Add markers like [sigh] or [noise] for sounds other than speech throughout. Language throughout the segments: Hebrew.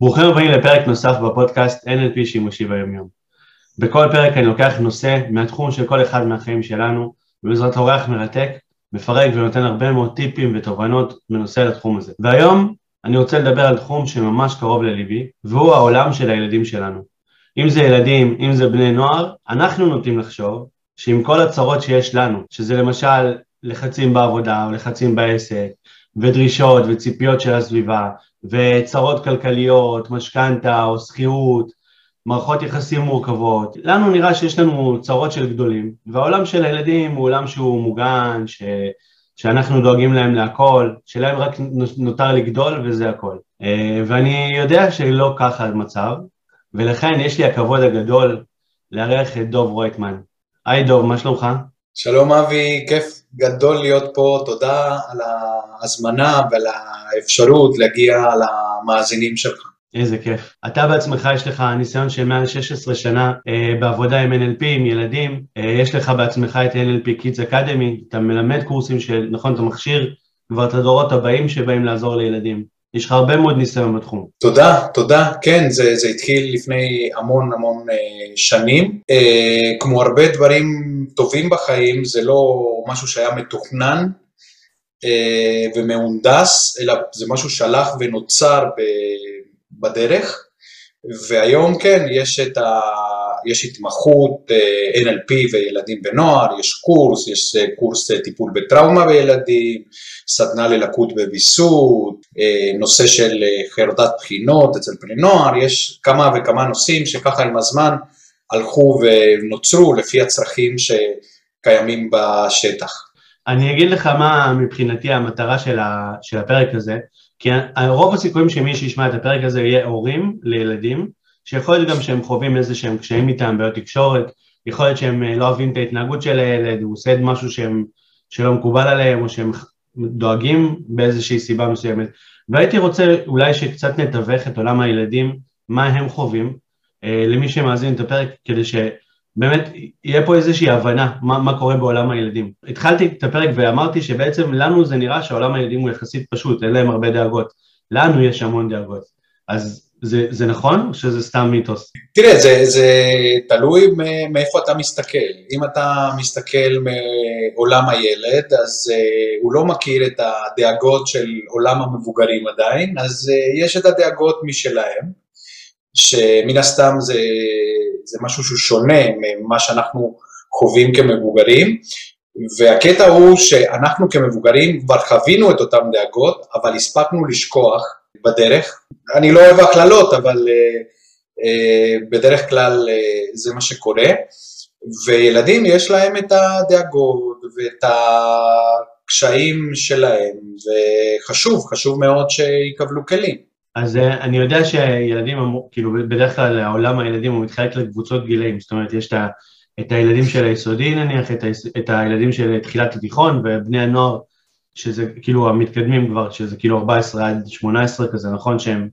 ברוכים הבאים לפרק נוסף בפודקאסט NLP שימושי ביומיום. בכל פרק אני לוקח נושא מהתחום של כל אחד מהחיים שלנו, ובעזרת אורח מרתק, מפרק ונותן הרבה מאוד טיפים ותובנות בנושא לתחום הזה. והיום אני רוצה לדבר על תחום שממש קרוב לליבי, והוא העולם של הילדים שלנו. אם זה ילדים, אם זה בני נוער, אנחנו נוטים לחשוב שעם כל הצרות שיש לנו, שזה למשל לחצים בעבודה או לחצים בעסק, ודרישות וציפיות של הסביבה, וצרות כלכליות, משכנתה או שכירות, מערכות יחסים מורכבות. לנו נראה שיש לנו צרות של גדולים, והעולם של הילדים הוא עולם שהוא מוגן, ש... שאנחנו דואגים להם להכל, שלהם רק נותר לגדול וזה הכל. אה, ואני יודע שלא ככה המצב, ולכן יש לי הכבוד הגדול לארח את דוב רויטמן. היי דוב, מה שלומך? שלום אבי, כיף גדול להיות פה, תודה על ההזמנה ועל האפשרות להגיע למאזינים שלך. איזה כיף. אתה בעצמך, יש לך ניסיון של מעל 16 שנה אה, בעבודה עם NLP, עם ילדים, אה, יש לך בעצמך את NLP Kids Academy, אתה מלמד קורסים של, נכון, אתה מכשיר כבר את הדורות הבאים שבאים לעזור לילדים. יש לך הרבה מאוד ניסיון בתחום. תודה, תודה. כן, זה, זה התחיל לפני המון המון אה, שנים. אה, כמו הרבה דברים טובים בחיים, זה לא משהו שהיה מתוכנן אה, ומהונדס, אלא זה משהו שהלך ונוצר ב, בדרך. והיום כן, יש, את ה, יש התמחות אה, NLP וילדים ונוער, יש קורס, יש אה, קורס אה, טיפול בטראומה בילדים, סדנה ללקות בוויסות, נושא של חרדת בחינות אצל בני נוער, יש כמה וכמה נושאים שככה עם הזמן הלכו ונוצרו לפי הצרכים שקיימים בשטח. אני אגיד לך מה מבחינתי המטרה של הפרק הזה, כי רוב הסיכויים שמי שישמע את הפרק הזה יהיה הורים לילדים, שיכול להיות גם שהם חווים איזה שהם קשיים איתם, בעיות תקשורת, יכול להיות שהם לא אוהבים את ההתנהגות של הילד, הוא עושה משהו שהם, שלא מקובל עליהם, או שהם דואגים באיזושהי סיבה מסוימת. והייתי רוצה אולי שקצת נתווך את עולם הילדים, מה הם חווים, אה, למי שמאזין את הפרק, כדי שבאמת יהיה פה איזושהי הבנה מה, מה קורה בעולם הילדים. התחלתי את הפרק ואמרתי שבעצם לנו זה נראה שעולם הילדים הוא יחסית פשוט, אין להם הרבה דאגות. לנו יש המון דאגות. אז זה, זה נכון או שזה סתם מיתוס? תראה, זה, זה תלוי מאיפה אתה מסתכל. אם אתה מסתכל מעולם הילד, אז uh, הוא לא מכיר את הדאגות של עולם המבוגרים עדיין, אז uh, יש את הדאגות משלהם, שמן הסתם זה, זה משהו שהוא שונה ממה שאנחנו חווים כמבוגרים, והקטע הוא שאנחנו כמבוגרים כבר חווינו את אותן דאגות, אבל הספקנו לשכוח בדרך. אני לא אוהב הכללות, אבל uh, uh, בדרך כלל uh, זה מה שקורה. וילדים יש להם את הדאגות ואת הקשיים שלהם, וחשוב, חשוב מאוד שיקבלו כלים. אז אני יודע שילדים, כאילו בדרך כלל העולם הילדים הוא מתחלק לקבוצות גילאים, זאת אומרת יש את הילדים של היסודי נניח, את, ה, את הילדים של תחילת התיכון ובני הנוער שזה כאילו המתקדמים כבר, שזה כאילו 14 עד 18 כזה, נכון שהם,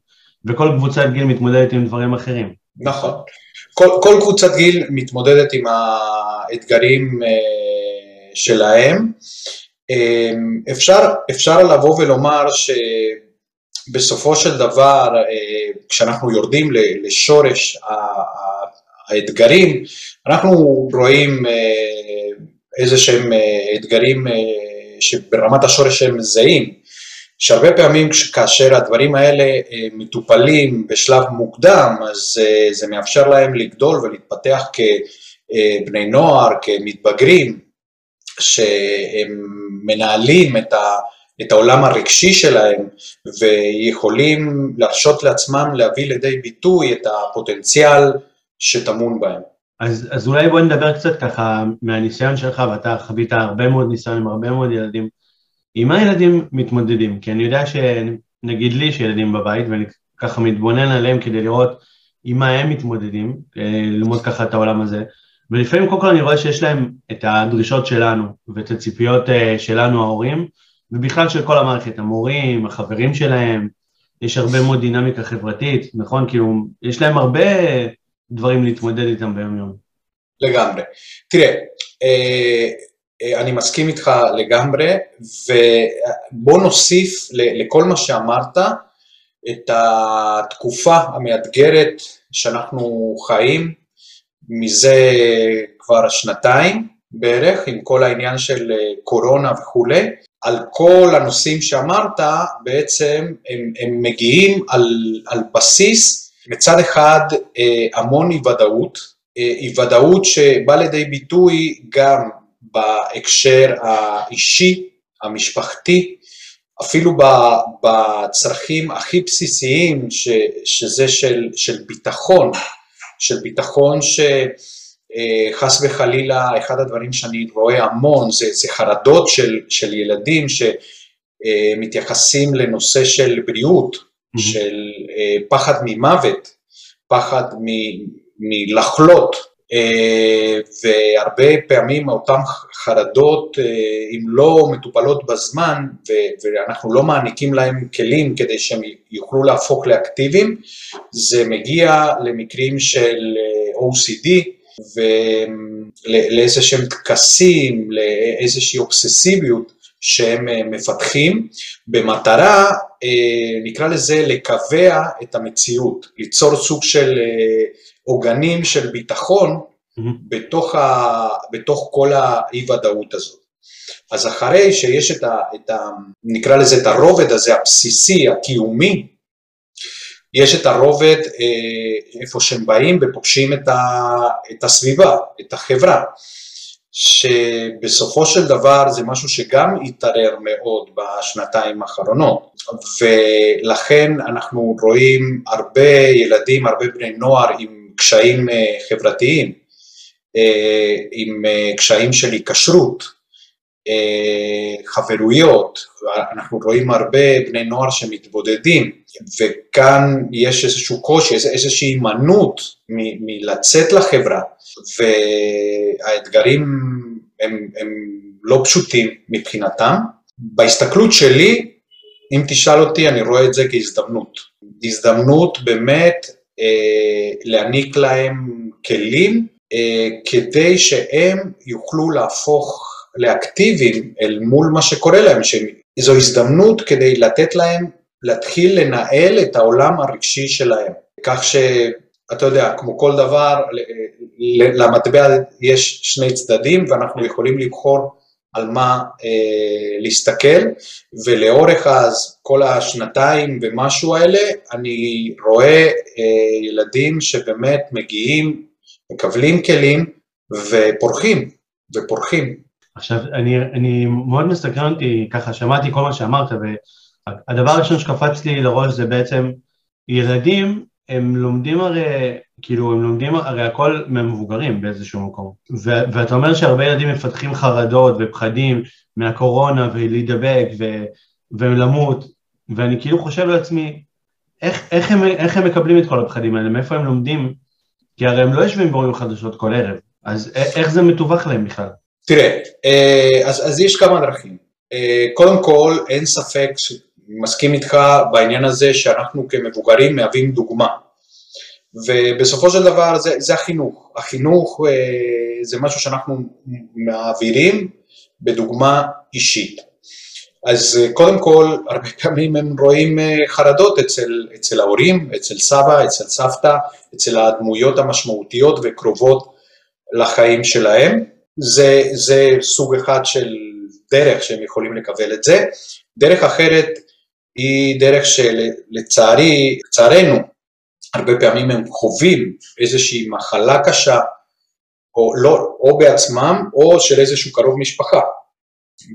וכל קבוצת גיל מתמודדת עם דברים אחרים. נכון. כל, כל קבוצת גיל מתמודדת עם האתגרים אה, שלהם. אה, אפשר, אפשר לבוא ולומר שבסופו של דבר, אה, כשאנחנו יורדים לשורש האתגרים, אנחנו רואים אה, איזה שהם אה, אתגרים שברמת השורש הם זהים, שהרבה פעמים כאשר הדברים האלה מטופלים בשלב מוקדם, אז זה מאפשר להם לגדול ולהתפתח כבני נוער, כמתבגרים, שהם מנהלים את, ה, את העולם הרגשי שלהם ויכולים להרשות לעצמם להביא לידי ביטוי את הפוטנציאל שטמון בהם. אז, אז אולי בוא נדבר קצת ככה מהניסיון שלך, ואתה חווית הרבה מאוד ניסיון עם הרבה מאוד ילדים. עם מה ילדים מתמודדים? כי אני יודע שנגיד לי יש ילדים בבית, ואני ככה מתבונן עליהם כדי לראות עם מה הם מתמודדים, אה, ללמוד ככה את העולם הזה. ולפעמים קודם כל אני רואה שיש להם את הדרישות שלנו, ואת הציפיות אה, שלנו ההורים, ובכלל של כל המערכת, המורים, החברים שלהם, יש הרבה מאוד דינמיקה חברתית, נכון? כאילו, יש להם הרבה דברים להתמודד איתם ביום יום. לגמרי. תראה, אה, אה, אני מסכים איתך לגמרי, ובוא נוסיף לכל מה שאמרת את התקופה המאתגרת שאנחנו חיים מזה כבר שנתיים בערך, עם כל העניין של קורונה וכולי, על כל הנושאים שאמרת, בעצם הם, הם מגיעים על, על בסיס מצד אחד המון אי ודאות, אי ודאות שבא לידי ביטוי גם בהקשר האישי, המשפחתי, אפילו בצרכים הכי בסיסיים, ש, שזה של, של ביטחון, של ביטחון שחס וחלילה, אחד הדברים שאני רואה המון זה, זה חרדות של, של ילדים שמתייחסים לנושא של בריאות, mm-hmm. של פחד ממוות, פחד מלחלות, אה, והרבה פעמים אותן חרדות, אה, אם לא מטופלות בזמן ואנחנו לא מעניקים להם כלים כדי שהם יוכלו להפוך לאקטיביים, זה מגיע למקרים של אה, OCD ולאיזה שהם טקסים, לאיזושהי אובססיביות שהם מפתחים, במטרה, נקרא לזה, לקבע את המציאות, ליצור סוג של עוגנים של ביטחון mm-hmm. בתוך, ה, בתוך כל האי ודאות הזאת. אז אחרי שיש את ה, את ה... נקרא לזה את הרובד הזה הבסיסי, הקיומי, יש את הרובד אה, איפה שהם באים ופוגשים את, ה, את הסביבה, את החברה, שבסופו של דבר זה משהו שגם התערער מאוד בשנתיים האחרונות, ולכן אנחנו רואים הרבה ילדים, הרבה בני נוער עם קשיים אה, חברתיים, אה, עם קשיים של היקשרות, חברויות, אנחנו רואים הרבה בני נוער שמתבודדים, וכאן יש איזשהו קושי, איזושהי הימנעות מלצאת לחברה, והאתגרים הם, הם לא פשוטים מבחינתם. בהסתכלות שלי, אם תשאל אותי, אני רואה את זה כהזדמנות. הזדמנות באמת אה, להעניק להם כלים אה, כדי שהם יוכלו להפוך לאקטיביים אל מול מה שקורה להם, שזו הזדמנות כדי לתת להם להתחיל לנהל את העולם הרגשי שלהם, כך שאתה יודע, כמו כל דבר, למטבע יש שני צדדים ואנחנו יכולים לבחור על מה אה, להסתכל, ולאורך אז כל השנתיים ומשהו האלה, אני רואה אה, ילדים שבאמת מגיעים, מקבלים כלים ופורחים, ופורחים. עכשיו, אני, אני מאוד מסתכרן אותי, ככה שמעתי כל מה שאמרת, והדבר הראשון שקפץ לי לראש זה בעצם, ילדים הם לומדים הרי, כאילו הם לומדים הרי הכל מהמבוגרים באיזשהו מקום. ו- ואתה אומר שהרבה ילדים מפתחים חרדות ופחדים מהקורונה ולהידבק ו- ולמות, ואני כאילו חושב לעצמי, איך, איך, הם, איך הם מקבלים את כל הפחדים האלה, מאיפה הם לומדים? כי הרי הם לא יושבים ורואים חדשות כל ערב, אז איך זה מתווך להם בכלל? תראה, אה, אז, אז יש כמה דרכים. אה, קודם כל, אין ספק מסכים איתך בעניין הזה שאנחנו כמבוגרים מהווים דוגמה. ובסופו של דבר זה, זה החינוך. החינוך אה, זה משהו שאנחנו מעבירים בדוגמה אישית. אז קודם כל, הרבה פעמים הם רואים חרדות אצל, אצל ההורים, אצל סבא, אצל סבתא, אצל הדמויות המשמעותיות וקרובות לחיים שלהם. זה, זה סוג אחד של דרך שהם יכולים לקבל את זה. דרך אחרת היא דרך שלצערי, לצערנו, הרבה פעמים הם חווים איזושהי מחלה קשה, או, לא, או בעצמם, או של איזשהו קרוב משפחה,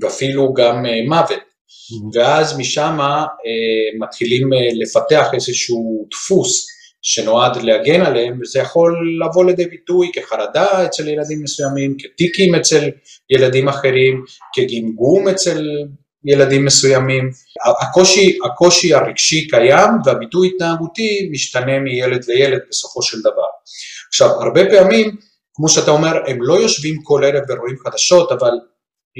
ואפילו גם uh, מוות. Mm-hmm. ואז משם uh, מתחילים uh, לפתח איזשהו דפוס שנועד להגן עליהם, וזה יכול לבוא לידי ביטוי כחרדה אצל ילדים מסוימים, כטיקים אצל ילדים אחרים, כגמגום אצל ילדים מסוימים. הקושי, הקושי הרגשי קיים והביטוי התנהגותי משתנה מילד לילד בסופו של דבר. עכשיו, הרבה פעמים, כמו שאתה אומר, הם לא יושבים כל ערב ורואים חדשות, אבל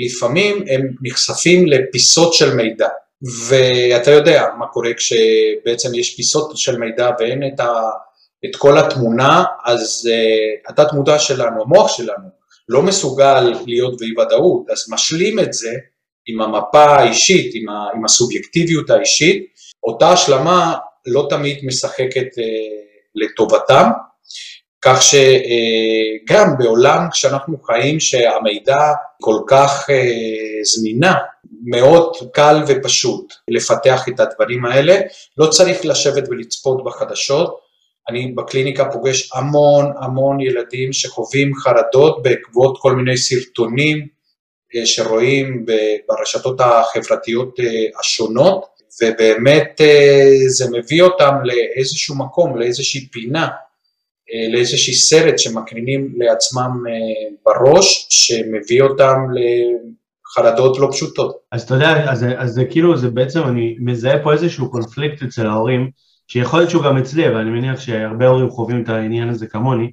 לפעמים הם נחשפים לפיסות של מידע. ואתה יודע מה קורה כשבעצם יש פיסות של מידע ואין את, ה, את כל התמונה, אז uh, התת מודע שלנו, המוח שלנו, לא מסוגל להיות באי ודאות, אז משלים את זה עם המפה האישית, עם, ה, עם הסובייקטיביות האישית, אותה השלמה לא תמיד משחקת לטובתם, כך שגם בעולם כשאנחנו חיים שהמידע כל כך זמינה, מאוד קל ופשוט לפתח את הדברים האלה, לא צריך לשבת ולצפות בחדשות, אני בקליניקה פוגש המון המון ילדים שחווים חרדות בעקבות כל מיני סרטונים אה, שרואים ברשתות החברתיות אה, השונות, ובאמת אה, זה מביא אותם לאיזשהו מקום, לאיזושהי פינה, לאיזשהו סרט שמקרינים לעצמם בראש, שמביא אותם לחרדות לא פשוטות. אז אתה יודע, אז, אז זה כאילו, זה בעצם, אני מזהה פה איזשהו קונפליקט אצל ההורים, שיכול להיות שהוא גם אצלי, אבל אני מניח שהרבה הורים חווים את העניין הזה כמוני,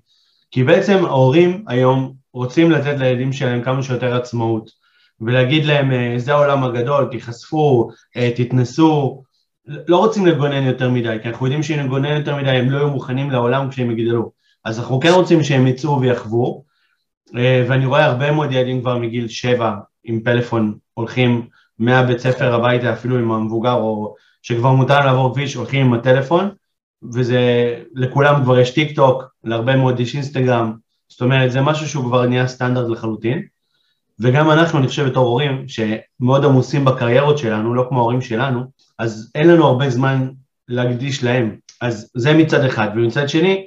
כי בעצם ההורים היום רוצים לתת לילדים שלהם כמה שיותר עצמאות, ולהגיד להם, אה, זה העולם הגדול, תיחשפו, אה, תתנסו, לא רוצים לגונן יותר מדי, כי אנחנו יודעים שאם נגונן יותר מדי הם לא יהיו מוכנים לעולם כשהם יגדלו, אז אנחנו כן רוצים שהם יצאו ויחוו, אה, ואני רואה הרבה מאוד ילדים כבר מגיל שבע עם פלאפון הולכים מהבית ספר הביתה, אפילו עם המבוגר או שכבר מותר לעבור כביש, הולכים עם הטלפון, וזה, לכולם כבר יש טיק טוק, להרבה מאוד יש אינסטגרם, זאת אומרת, זה משהו שהוא כבר נהיה סטנדרט לחלוטין. וגם אנחנו, אני חושב, בתור הורים, שמאוד עמוסים בקריירות שלנו, לא כמו ההורים שלנו, אז אין לנו הרבה זמן להקדיש להם. אז זה מצד אחד. ומצד שני,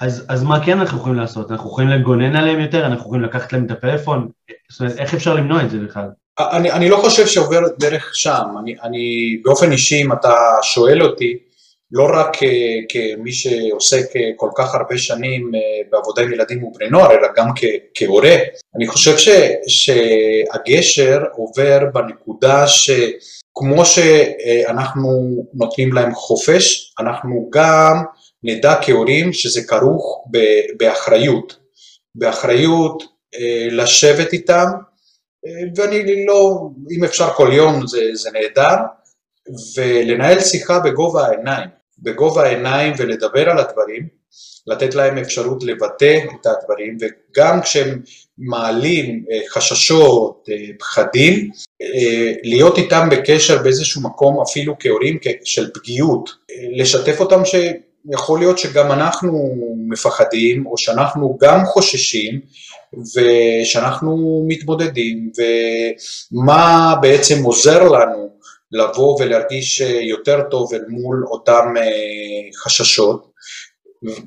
אז, אז מה כן אנחנו יכולים לעשות? אנחנו יכולים לגונן עליהם יותר? אנחנו יכולים לקחת להם את הפלאפון? זאת אומרת, איך אפשר למנוע את זה בכלל? אני, אני לא חושב שעובר דרך שם, אני, אני באופן אישי, אם אתה שואל אותי, לא רק כמי שעוסק כל כך הרבה שנים אה, בעבודה עם ילדים ובני נוער, אלא גם כהורה, אני חושב ש, שהגשר עובר בנקודה שכמו שאנחנו נותנים להם חופש, אנחנו גם נדע כהורים שזה כרוך באחריות, באחריות אה, לשבת איתם ואני לא, אם אפשר כל יום זה, זה נהדר, ולנהל שיחה בגובה העיניים, בגובה העיניים ולדבר על הדברים, לתת להם אפשרות לבטא את הדברים, וגם כשהם מעלים אה, חששות, אה, פחדים, אה, להיות איתם בקשר באיזשהו מקום אפילו כהורים של פגיעות, לשתף אותם שיכול להיות שגם אנחנו מפחדים או שאנחנו גם חוששים ושאנחנו מתמודדים ומה בעצם עוזר לנו לבוא ולהרגיש יותר טוב אל מול אותם אה, חששות.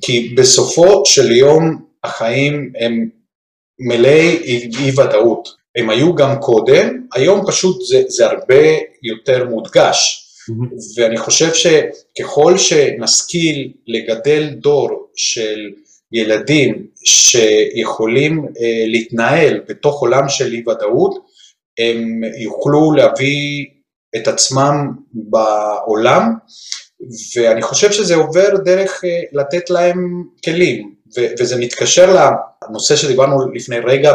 כי בסופו של יום החיים הם מלאי אי ודאות הם היו גם קודם, היום פשוט זה, זה הרבה יותר מודגש. Mm-hmm. ואני חושב שככל שנשכיל לגדל דור של ילדים שיכולים אה, להתנהל בתוך עולם של אי ודאות, הם יוכלו להביא את עצמם בעולם, ואני חושב שזה עובר דרך אה, לתת להם כלים, וזה מתקשר לנושא שדיברנו לפני רגע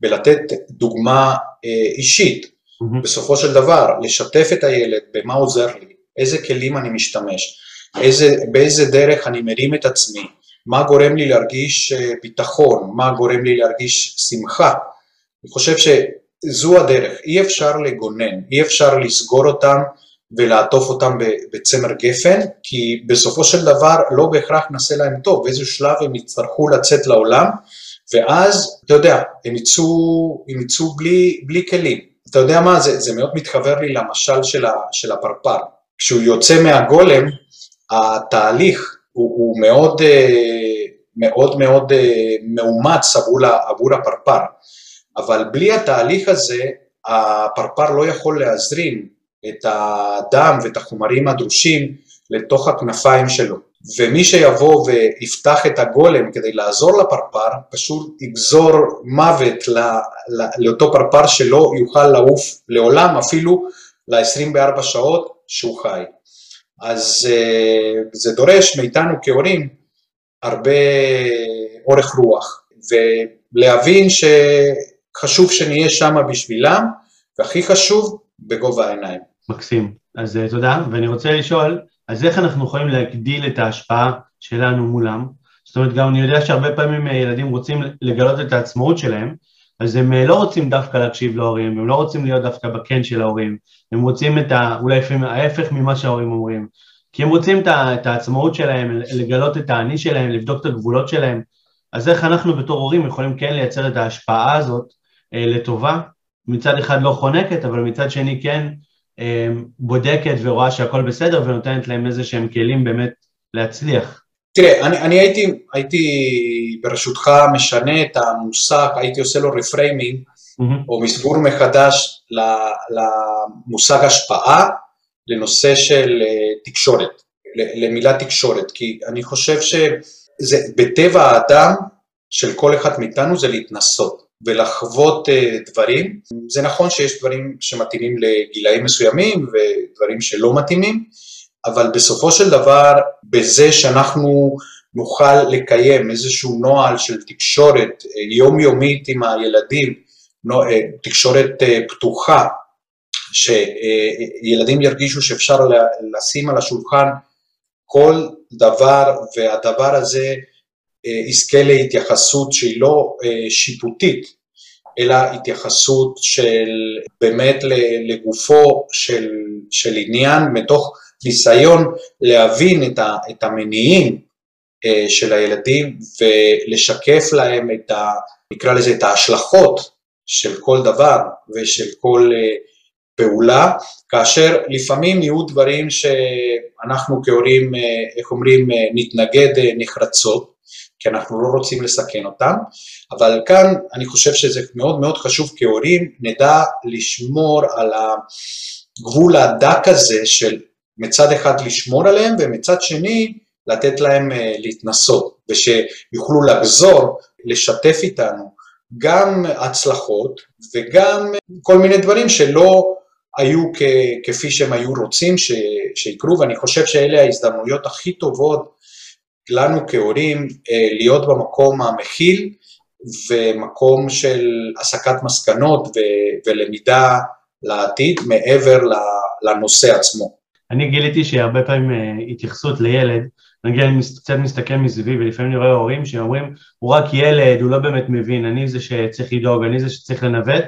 בלתת דוגמה אה, אישית. Mm-hmm. בסופו של דבר, לשתף את הילד במה עוזר לי, איזה כלים אני משתמש, איזה, באיזה דרך אני מרים את עצמי, מה גורם לי להרגיש אה, ביטחון, מה גורם לי להרגיש שמחה. אני חושב שזו הדרך, אי אפשר לגונן, אי אפשר לסגור אותם ולעטוף אותם בצמר גפן, כי בסופו של דבר לא בהכרח נעשה להם טוב, באיזשהו שלב הם יצטרכו לצאת לעולם, ואז, אתה יודע, הם יצאו, הם יצאו בלי, בלי כלים. אתה יודע מה, זה, זה מאוד מתחבר לי למשל של, ה, של הפרפר. כשהוא יוצא מהגולם, התהליך הוא, הוא מאוד אה, מאוד מאוד אה, מאומץ עבור, עבור הפרפר, אבל בלי התהליך הזה הפרפר לא יכול להזרים את הדם ואת החומרים הדרושים לתוך הכנפיים שלו. ומי שיבוא ויפתח את הגולם כדי לעזור לפרפר, פשוט יגזור מוות לא, לא, לאותו פרפר שלא יוכל לעוף לעולם, אפילו ל-24 שעות שהוא חי. אז uh, זה דורש מאיתנו כהורים הרבה אורך רוח, ולהבין שחשוב שנהיה שם בשבילם, והכי חשוב, בגובה העיניים. מקסים. אז uh, תודה, ואני רוצה לשאול, אז איך אנחנו יכולים להגדיל את ההשפעה שלנו מולם? זאת אומרת, גם אני יודע שהרבה פעמים ילדים רוצים לגלות את העצמאות שלהם, אז הם לא רוצים דווקא להקשיב להורים, הם לא רוצים להיות דווקא בקן של ההורים, הם רוצים את ה... אולי לפעמים ההפך ממה שההורים אומרים, כי הם רוצים את העצמאות שלהם, לגלות את האני שלהם, לבדוק את הגבולות שלהם, אז איך אנחנו בתור הורים יכולים כן לייצר את ההשפעה הזאת אה, לטובה, מצד אחד לא חונקת, אבל מצד שני כן אה, בודקת ורואה שהכל בסדר ונותנת להם איזה שהם כלים באמת להצליח. תראה, אני, אני הייתי, הייתי ברשותך משנה את המושג, הייתי עושה לו reframing, mm-hmm. או מסגור מחדש למושג השפעה לנושא של אה, תקשורת, למילה תקשורת, כי אני חושב שזה בטבע האדם של כל אחד מאיתנו זה להתנסות ולחוות אה, דברים. זה נכון שיש דברים שמתאימים לגילאים מסוימים ודברים שלא מתאימים, אבל בסופו של דבר, בזה שאנחנו נוכל לקיים איזשהו נוהל של תקשורת אה, יומיומית עם הילדים, אה, תקשורת פתוחה, שילדים ירגישו שאפשר לשים על השולחן כל דבר, והדבר הזה יזכה להתייחסות שהיא לא שיפוטית, אלא התייחסות של באמת לגופו של, של עניין מתוך ניסיון להבין את, ה, את המניעים אה, של הילדים ולשקף להם את ה... נקרא לזה את ההשלכות של כל דבר ושל כל אה, פעולה, כאשר לפעמים יהיו דברים שאנחנו כהורים, אה, איך אומרים, נתנגד נחרצות, כי אנחנו לא רוצים לסכן אותם, אבל כאן אני חושב שזה מאוד מאוד חשוב כהורים, נדע לשמור על הגבול הדק הזה של מצד אחד לשמור עליהם ומצד שני לתת להם אה, להתנסות ושיוכלו לחזור, לשתף איתנו גם הצלחות וגם כל מיני דברים שלא היו כפי שהם היו רוצים שיקרו. ואני חושב שאלה ההזדמנויות הכי טובות לנו כהורים אה, להיות במקום המכיל ומקום של הסקת מסקנות ולמידה לעתיד מעבר לנושא עצמו. אני גיליתי שהרבה פעמים uh, התייחסות לילד, נגיד אני קצת מסתכל מסביבי ולפעמים אני רואה הורים שאומרים הוא רק ילד, הוא לא באמת מבין, אני זה שצריך לדאוג, אני זה שצריך לנווט,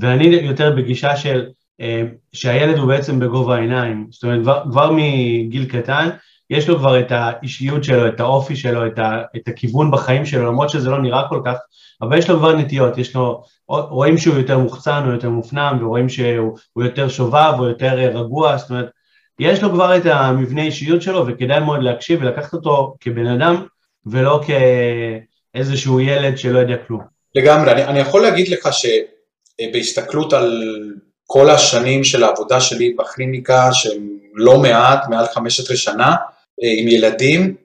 ואני יותר בגישה של uh, שהילד הוא בעצם בגובה העיניים, זאת אומרת כבר, כבר מגיל קטן יש לו כבר את האישיות שלו, את האופי שלו, את, ה, את הכיוון בחיים שלו, למרות שזה לא נראה כל כך, אבל יש לו כבר נטיות, יש לו, רואים שהוא יותר מוחצן, הוא יותר מופנם, ורואים שהוא יותר שובב, הוא יותר רגוע, זאת אומרת, יש לו כבר את המבנה אישיות שלו וכדאי מאוד להקשיב ולקחת אותו כבן אדם ולא כאיזשהו ילד שלא יודע כלום. לגמרי, אני, אני יכול להגיד לך שבהסתכלות על כל השנים של העבודה שלי בקליניקה, שהם לא מעט, מעל 15 שנה, אה, עם ילדים,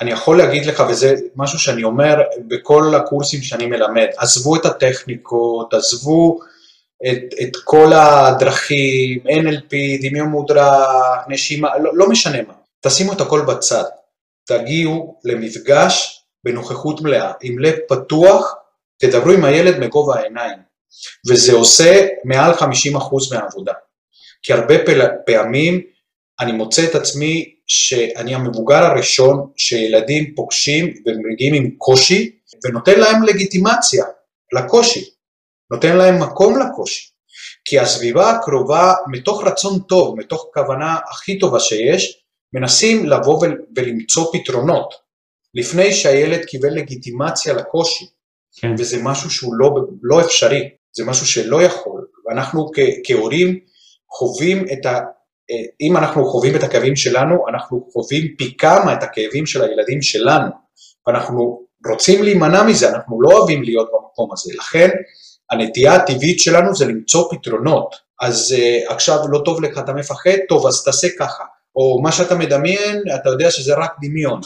אני יכול להגיד לך, וזה משהו שאני אומר בכל הקורסים שאני מלמד, עזבו את הטכניקות, עזבו את, את כל הדרכים, NLP, דמיון מודרך, נשימה, לא, לא משנה מה, תשימו את הכל בצד, תגיעו למפגש בנוכחות מלאה, עם לב פתוח, תדברו עם הילד מגובה העיניים, וזה עושה מעל 50% מהעבודה, כי הרבה פעמים אני מוצא את עצמי שאני המבוגר הראשון שילדים פוגשים ומגיעים עם קושי ונותן להם לגיטימציה לקושי. נותן להם מקום לקושי. כי הסביבה הקרובה, מתוך רצון טוב, מתוך כוונה הכי טובה שיש, מנסים לבוא ולמצוא פתרונות, לפני שהילד קיבל לגיטימציה לקושי, כן. וזה משהו שהוא לא, לא אפשרי, זה משהו שלא יכול, ואנחנו כהורים חווים את ה... אם אנחנו חווים את הכאבים שלנו, אנחנו חווים פי כמה את הכאבים של הילדים שלנו, ואנחנו רוצים להימנע מזה, אנחנו לא אוהבים להיות במקום הזה, לכן הנטייה הטבעית שלנו זה למצוא פתרונות. אז uh, עכשיו לא טוב לך, אתה מפחד, טוב, אז תעשה ככה. או מה שאתה מדמיין, אתה יודע שזה רק דמיון,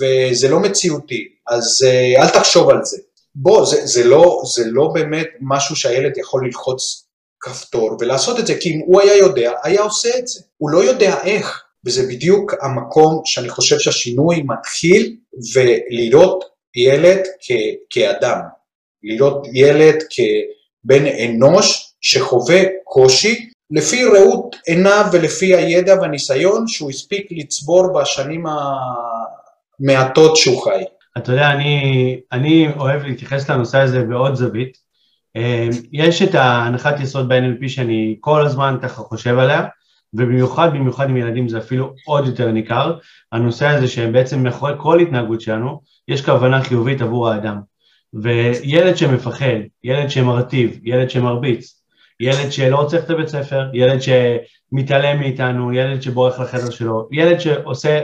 וזה לא מציאותי, אז uh, אל תחשוב על זה. בוא, זה, זה, לא, זה לא באמת משהו שהילד יכול ללחוץ כפתור ולעשות את זה, כי אם הוא היה יודע, היה עושה את זה. הוא לא יודע איך, וזה בדיוק המקום שאני חושב שהשינוי מתחיל ולראות ילד כ- כאדם. לראות ילד כבן אנוש שחווה קושי לפי ראות עיניו ולפי הידע והניסיון שהוא הספיק לצבור בשנים המעטות שהוא חי. אתה יודע, אני, אני אוהב להתייחס לנושא הזה בעוד זווית. אמ, יש את ההנחת יסוד ב-NLP שאני כל הזמן ככה חושב עליה, ובמיוחד, במיוחד עם ילדים זה אפילו עוד יותר ניכר, הנושא הזה שבעצם מאחורי כל התנהגות שלנו, יש כוונה חיובית עבור האדם. וילד שמפחד, ילד שמרטיב, ילד שמרביץ, ילד שלא רוצה ללכת לבית ספר, ילד שמתעלם מאיתנו, ילד שבורח לחדר שלו, ילד שעושה,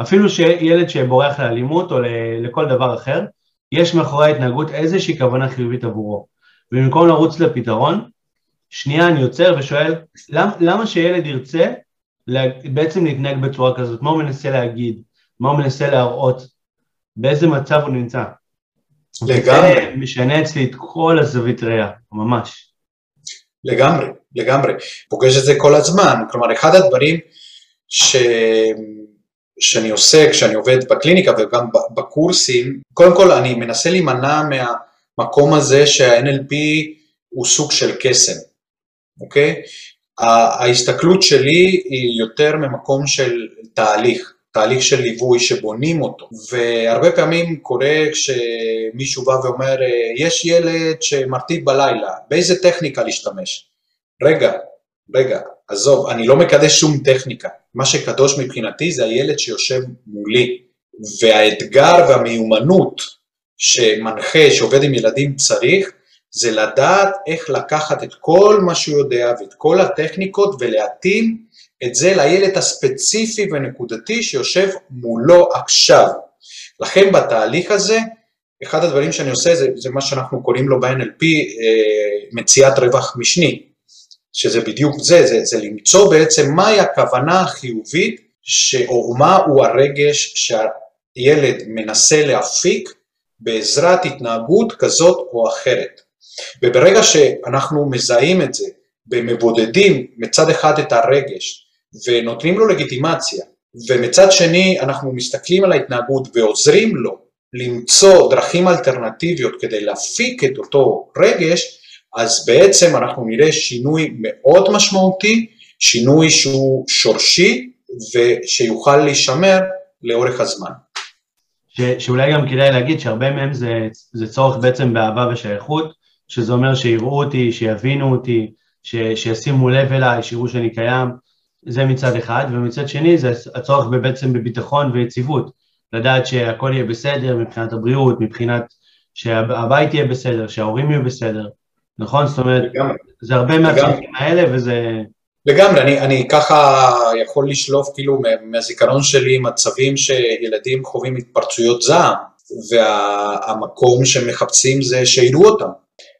אפילו שילד שבורח לאלימות או לכל דבר אחר, יש מאחורי ההתנהגות איזושהי כוונה חיובית עבורו. ובמקום לרוץ לפתרון, שנייה אני עוצר ושואל, למ, למה שילד ירצה בעצם להתנהג בצורה כזאת? מה הוא מנסה להגיד? מה הוא מנסה להראות? באיזה מצב הוא נמצא? לגמרי. זה משנה אצלי את כל הזווית ראייה, ממש. לגמרי, לגמרי. פוגש את זה כל הזמן. כלומר, אחד הדברים ש... שאני עושה כשאני עובד בקליניקה וגם בקורסים, קודם כל אני מנסה להימנע מהמקום הזה שה-NLP הוא סוג של קסם, אוקיי? ההסתכלות שלי היא יותר ממקום של תהליך, תהליך של ליווי שבונים אותו, והרבה פעמים קורה כשמישהו בא ואומר, יש ילד שמרטיב בלילה, באיזה טכניקה להשתמש? רגע, רגע, עזוב, אני לא מקדש שום טכניקה, מה שקדוש מבחינתי זה הילד שיושב מולי, והאתגר והמיומנות שמנחה, שעובד עם ילדים צריך, זה לדעת איך לקחת את כל מה שהוא יודע ואת כל הטכניקות ולהתאים את זה לילד הספציפי ונקודתי שיושב מולו עכשיו. לכן בתהליך הזה, אחד הדברים שאני עושה זה, זה מה שאנחנו קוראים לו ב-NLP אה, מציאת רווח משני, שזה בדיוק זה, זה, זה למצוא בעצם מהי הכוונה החיובית ש, או מהו הרגש שהילד מנסה להפיק בעזרת התנהגות כזאת או אחרת. וברגע שאנחנו מזהים את זה ומבודדים מצד אחד את הרגש ונותנים לו לגיטימציה ומצד שני אנחנו מסתכלים על ההתנהגות ועוזרים לו למצוא דרכים אלטרנטיביות כדי להפיק את אותו רגש, אז בעצם אנחנו נראה שינוי מאוד משמעותי, שינוי שהוא שורשי ושיוכל להישמר לאורך הזמן. ש, שאולי גם כדאי להגיד שהרבה מהם זה, זה צורך בעצם באהבה ושייכות, שזה אומר שיראו אותי, שיבינו אותי, ש, שישימו לב אליי, שיראו שאני קיים, זה מצד אחד, ומצד שני זה הצורך בעצם בביטחון ויציבות, לדעת שהכל יהיה בסדר מבחינת הבריאות, מבחינת שהבית יהיה בסדר, שההורים יהיו בסדר, נכון? זאת אומרת, לגמרי. זה הרבה מהצרכים האלה וזה... לגמרי, אני, אני ככה יכול לשלוף כאילו מהזיכרון שלי מצבים שילדים חווים התפרצויות זעם, והמקום שמחפשים זה שיראו אותם.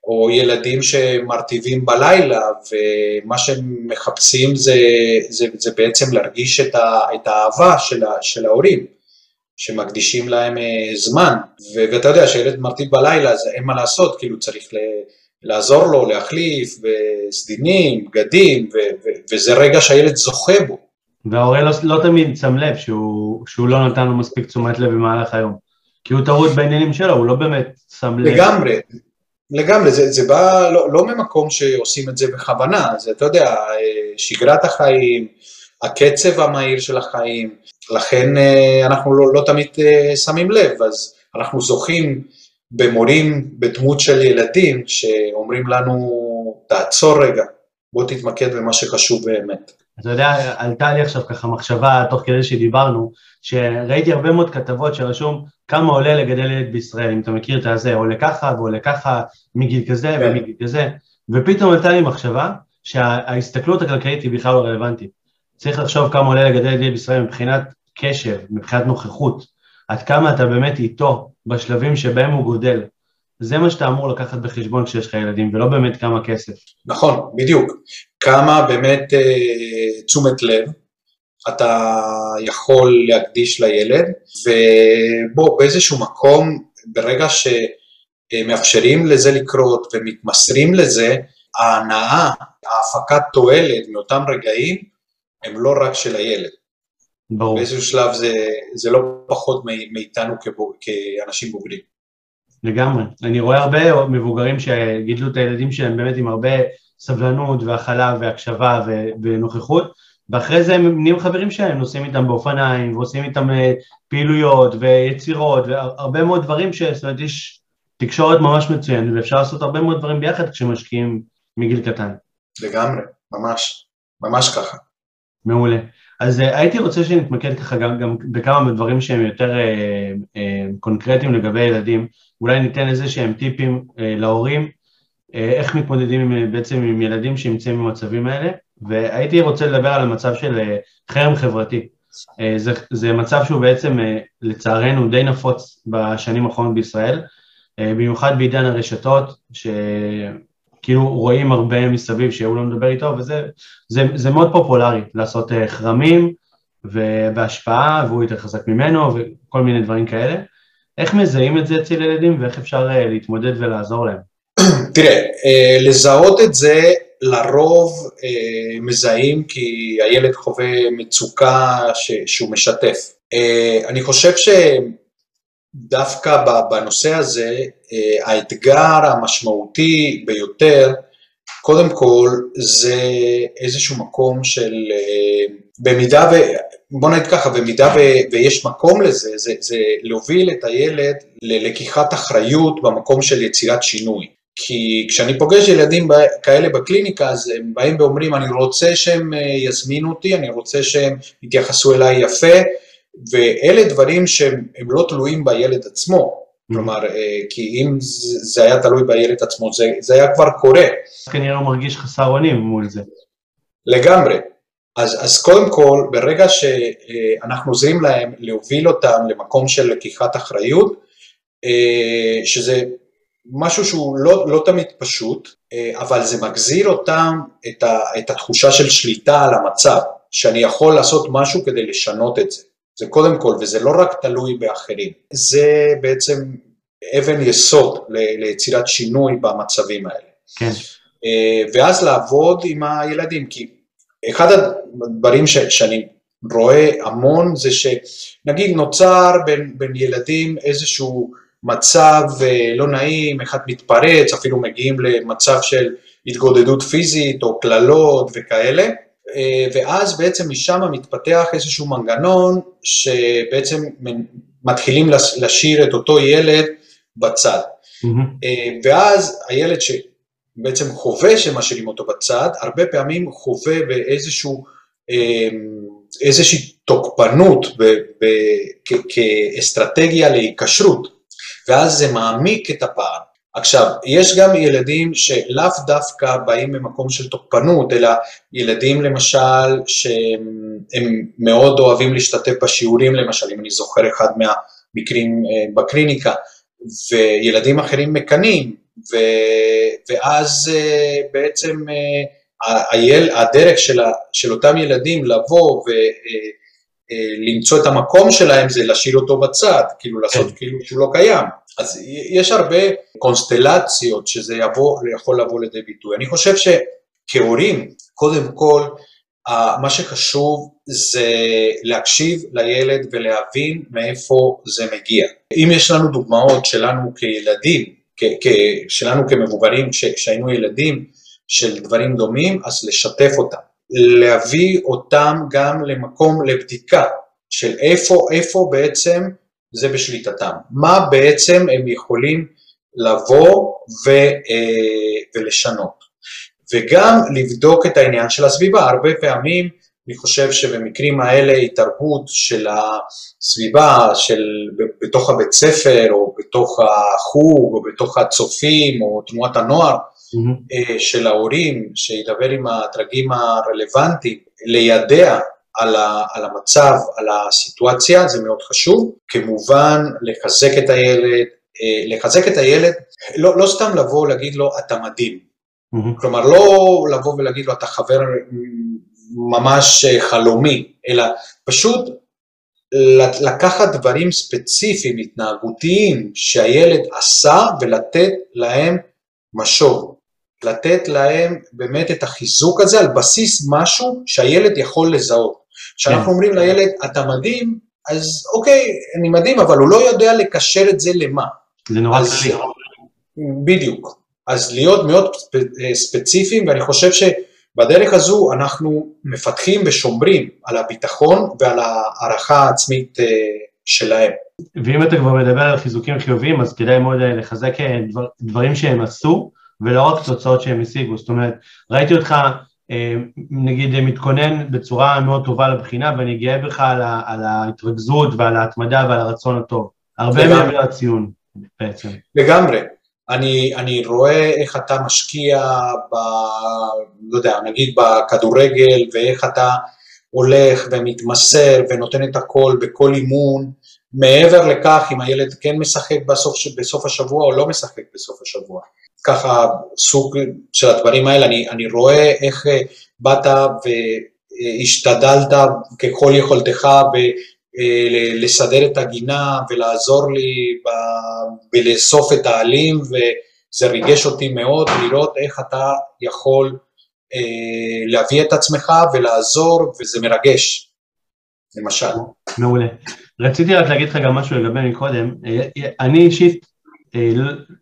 או ילדים שמרטיבים בלילה, ומה שהם מחפשים זה, זה, זה בעצם להרגיש את, ה, את האהבה של, ה, של ההורים, שמקדישים להם אה, זמן, ואתה יודע שילד מרטיב בלילה, אז אין מה לעשות, כאילו צריך לעזור לו, להחליף, וסדינים, בגדים, ו, ו, וזה רגע שהילד זוכה בו. וההורה לא, לא תמיד שם לב שהוא, שהוא לא נתן לו מספיק תשומת לב במהלך היום. כי הוא טעות בעניינים שלו, הוא לא באמת שם לב. לגמרי, לגמרי, זה, זה בא לא, לא ממקום שעושים את זה בכוונה, זה אתה יודע, שגרת החיים, הקצב המהיר של החיים, לכן אה, אנחנו לא, לא תמיד אה, שמים לב, אז אנחנו זוכים במורים בדמות של ילדים שאומרים לנו, תעצור רגע, בוא תתמקד במה שחשוב באמת. אתה יודע, עלתה לי עכשיו ככה מחשבה, תוך כדי שדיברנו, שראיתי הרבה מאוד כתבות שרשום כמה עולה לגדל ילד בישראל, אם אתה מכיר את הזה, עולה ככה ועולה ככה, מגיל כזה כן. ומגיל כזה, ופתאום עלתה לי מחשבה שההסתכלות הכלכלית היא בכלל לא רלוונטית. צריך לחשוב כמה עולה לגדל ילד בישראל מבחינת קשב, מבחינת נוכחות, עד כמה אתה באמת איתו בשלבים שבהם הוא גודל. זה מה שאתה אמור לקחת בחשבון כשיש לך ילדים, ולא באמת כמה כסף. נכון, בדיוק. כמה באמת אה, תשומת לב אתה יכול להקדיש לילד, ובוא, באיזשהו מקום, ברגע שמאפשרים לזה לקרות ומתמסרים לזה, ההנאה, ההפקת תועלת מאותם רגעים, הם לא רק של הילד. ברור. באיזשהו שלב זה, זה לא פחות מאיתנו כבוג, כאנשים בוגרים. לגמרי. אני רואה הרבה מבוגרים שגידלו את הילדים שלהם באמת עם הרבה סבלנות והכלה והקשבה ונוכחות, ואחרי זה הם נהיים חברים שלהם, נוסעים איתם באופניים, ועושים איתם אה, פעילויות ויצירות, והרבה מאוד דברים ש... זאת אומרת, יש תקשורת ממש מצוינת, ואפשר לעשות הרבה מאוד דברים ביחד כשמשקיעים מגיל קטן. לגמרי, ממש, ממש ככה. מעולה. אז uh, הייתי רוצה שנתמקד ככה גם, גם בכמה דברים שהם יותר uh, uh, קונקרטיים לגבי ילדים. אולי ניתן איזה שהם טיפים uh, להורים, uh, איך מתמודדים עם, בעצם עם ילדים שנמצאים במצבים האלה, והייתי רוצה לדבר על המצב של uh, חרם חברתי. Uh, זה, זה מצב שהוא בעצם, uh, לצערנו, די נפוץ בשנים האחרונות בישראל, uh, במיוחד בעידן הרשתות, ש... כאילו רואים הרבה מסביב שהוא לא מדבר איתו, וזה זה, זה מאוד פופולרי לעשות uh, חרמים ובהשפעה, והוא יותר חזק ממנו וכל מיני דברים כאלה. איך מזהים את זה אצל ילדים ואיך אפשר uh, להתמודד ולעזור להם? [clears throat] תראה, uh, לזהות את זה לרוב מזהים כי הילד חווה מצוקה ש, שהוא משתף. אני חושב שדווקא בנושא הזה אה, האתגר המשמעותי ביותר, קודם כל זה איזשהו מקום של אה, במידה ו... בוא נגיד ככה, במידה ו, ויש מקום לזה, זה, זה להוביל את הילד ללקיחת אחריות במקום של יצירת שינוי. כי כשאני פוגש ילדים כאלה בקליניקה, אז הם באים ואומרים, אני רוצה שהם אה, יזמינו אותי, אני רוצה שהם יתייחסו אליי יפה, ואלה דברים שהם לא תלויים בילד עצמו. כלומר, אה, כי אם זה היה תלוי בילד עצמו, זה, זה היה כבר קורה. כנראה הוא מרגיש חסר אונים מול זה. לגמרי. אז, אז קודם כל, ברגע שאנחנו עוזרים להם להוביל אותם למקום של לקיחת אחריות, אה, שזה משהו שהוא לא, לא תמיד פשוט, אה, אבל זה מגזיר אותם את, ה, את התחושה של שליטה על המצב, שאני יכול לעשות משהו כדי לשנות את זה. זה קודם כל, וזה לא רק תלוי באחרים, זה בעצם אבן יסוד ליצירת שינוי במצבים האלה. כן. אה, ואז לעבוד עם הילדים, כי אחד הדברים ש, שאני רואה המון זה שנגיד נוצר בין, בין ילדים איזשהו מצב אה, לא נעים, אחד מתפרץ, אפילו מגיעים למצב של התגודדות פיזית או קללות וכאלה, ואז בעצם משם מתפתח איזשהו מנגנון שבעצם מתחילים לשיר את אותו ילד בצד. Mm-hmm. ואז הילד שבעצם חווה שמשאירים אותו בצד, הרבה פעמים חווה באיזשהו, אה, איזושהי תוקפנות ב, ב, כ, כאסטרטגיה להיקשרות, ואז זה מעמיק את הפער. עכשיו, יש גם ילדים שלאו דווקא באים ממקום של תוקפנות, אלא ילדים למשל שהם מאוד אוהבים להשתתף בשיעורים למשל, אם אני זוכר אחד מהמקרים אה, בקליניקה, וילדים אחרים מקנאים, ו, ואז אה, בעצם אה, היל, הדרך של, ה, של אותם ילדים לבוא ולמצוא את המקום שלהם זה להשאיר אותו בצד, כאילו לעשות כן. כאילו שהוא לא קיים. אז יש הרבה קונסטלציות שזה יבוא, יכול לבוא לידי ביטוי. אני חושב שכהורים, קודם כל, מה שחשוב זה להקשיב לילד ולהבין מאיפה זה מגיע. אם יש לנו דוגמאות שלנו כילדים, שלנו כמבוגרים, כשהיינו ילדים, של דברים דומים, אז לשתף אותם. להביא אותם גם למקום לבדיקה של איפה, איפה בעצם זה בשליטתם. מה בעצם הם יכולים לבוא ו, אה, ולשנות. וגם לבדוק את העניין של הסביבה. הרבה פעמים אני חושב שבמקרים האלה התערבות של הסביבה, של בתוך הבית ספר או בתוך החוג או בתוך הצופים או תנועת הנוער mm-hmm. של ההורים, שידבר עם הדרגים הרלוונטיים, לידע על, ה, על המצב, על הסיטואציה, זה מאוד חשוב. כמובן, לחזק את הילד, אה, לחזק את הילד, לא, לא סתם לבוא להגיד לו, אתה מדהים. Mm-hmm. כלומר, לא לבוא ולהגיד לו, אתה חבר ממש אה, חלומי, אלא פשוט לקחת דברים ספציפיים, התנהגותיים, שהילד עשה ולתת להם משוב. לתת להם באמת את החיזוק הזה על בסיס משהו שהילד יכול לזהות. כשאנחנו כן. אומרים לילד, אתה מדהים, אז אוקיי, אני מדהים, אבל הוא לא יודע לקשר את זה למה. זה נורא כללי. בדיוק. אז להיות מאוד אה, ספציפיים, ואני חושב שבדרך הזו אנחנו מפתחים ושומרים על הביטחון ועל הערכה העצמית אה, שלהם. ואם אתה כבר מדבר על חיזוקים חיוביים, אז כדאי מאוד אה, לחזק דבר, דברים שהם עשו, ולא רק תוצאות שהם השיגו. זאת אומרת, ראיתי אותך נגיד מתכונן בצורה מאוד טובה לבחינה, ואני גאה בך על, על ההתרכזות ועל ההתמדה ועל הרצון הטוב. הרבה מעבר לציון בעצם. לגמרי. אני, אני רואה איך אתה משקיע ב... לא יודע, נגיד בכדורגל, ואיך אתה הולך ומתמסר ונותן את הכל בכל אימון, מעבר לכך אם הילד כן משחק בסוף, בסוף השבוע או לא משחק בסוף השבוע. ככה סוג של הדברים האלה, אני, אני רואה איך אה, באת והשתדלת ככל יכולתך אה, לסדר את הגינה ולעזור לי בלאסוף את העלים וזה ריגש אותי מאוד לראות איך אתה יכול אה, להביא את עצמך ולעזור וזה מרגש, למשל. מעולה. רציתי רק להגיד לך גם משהו לגבי מקודם, אני אישית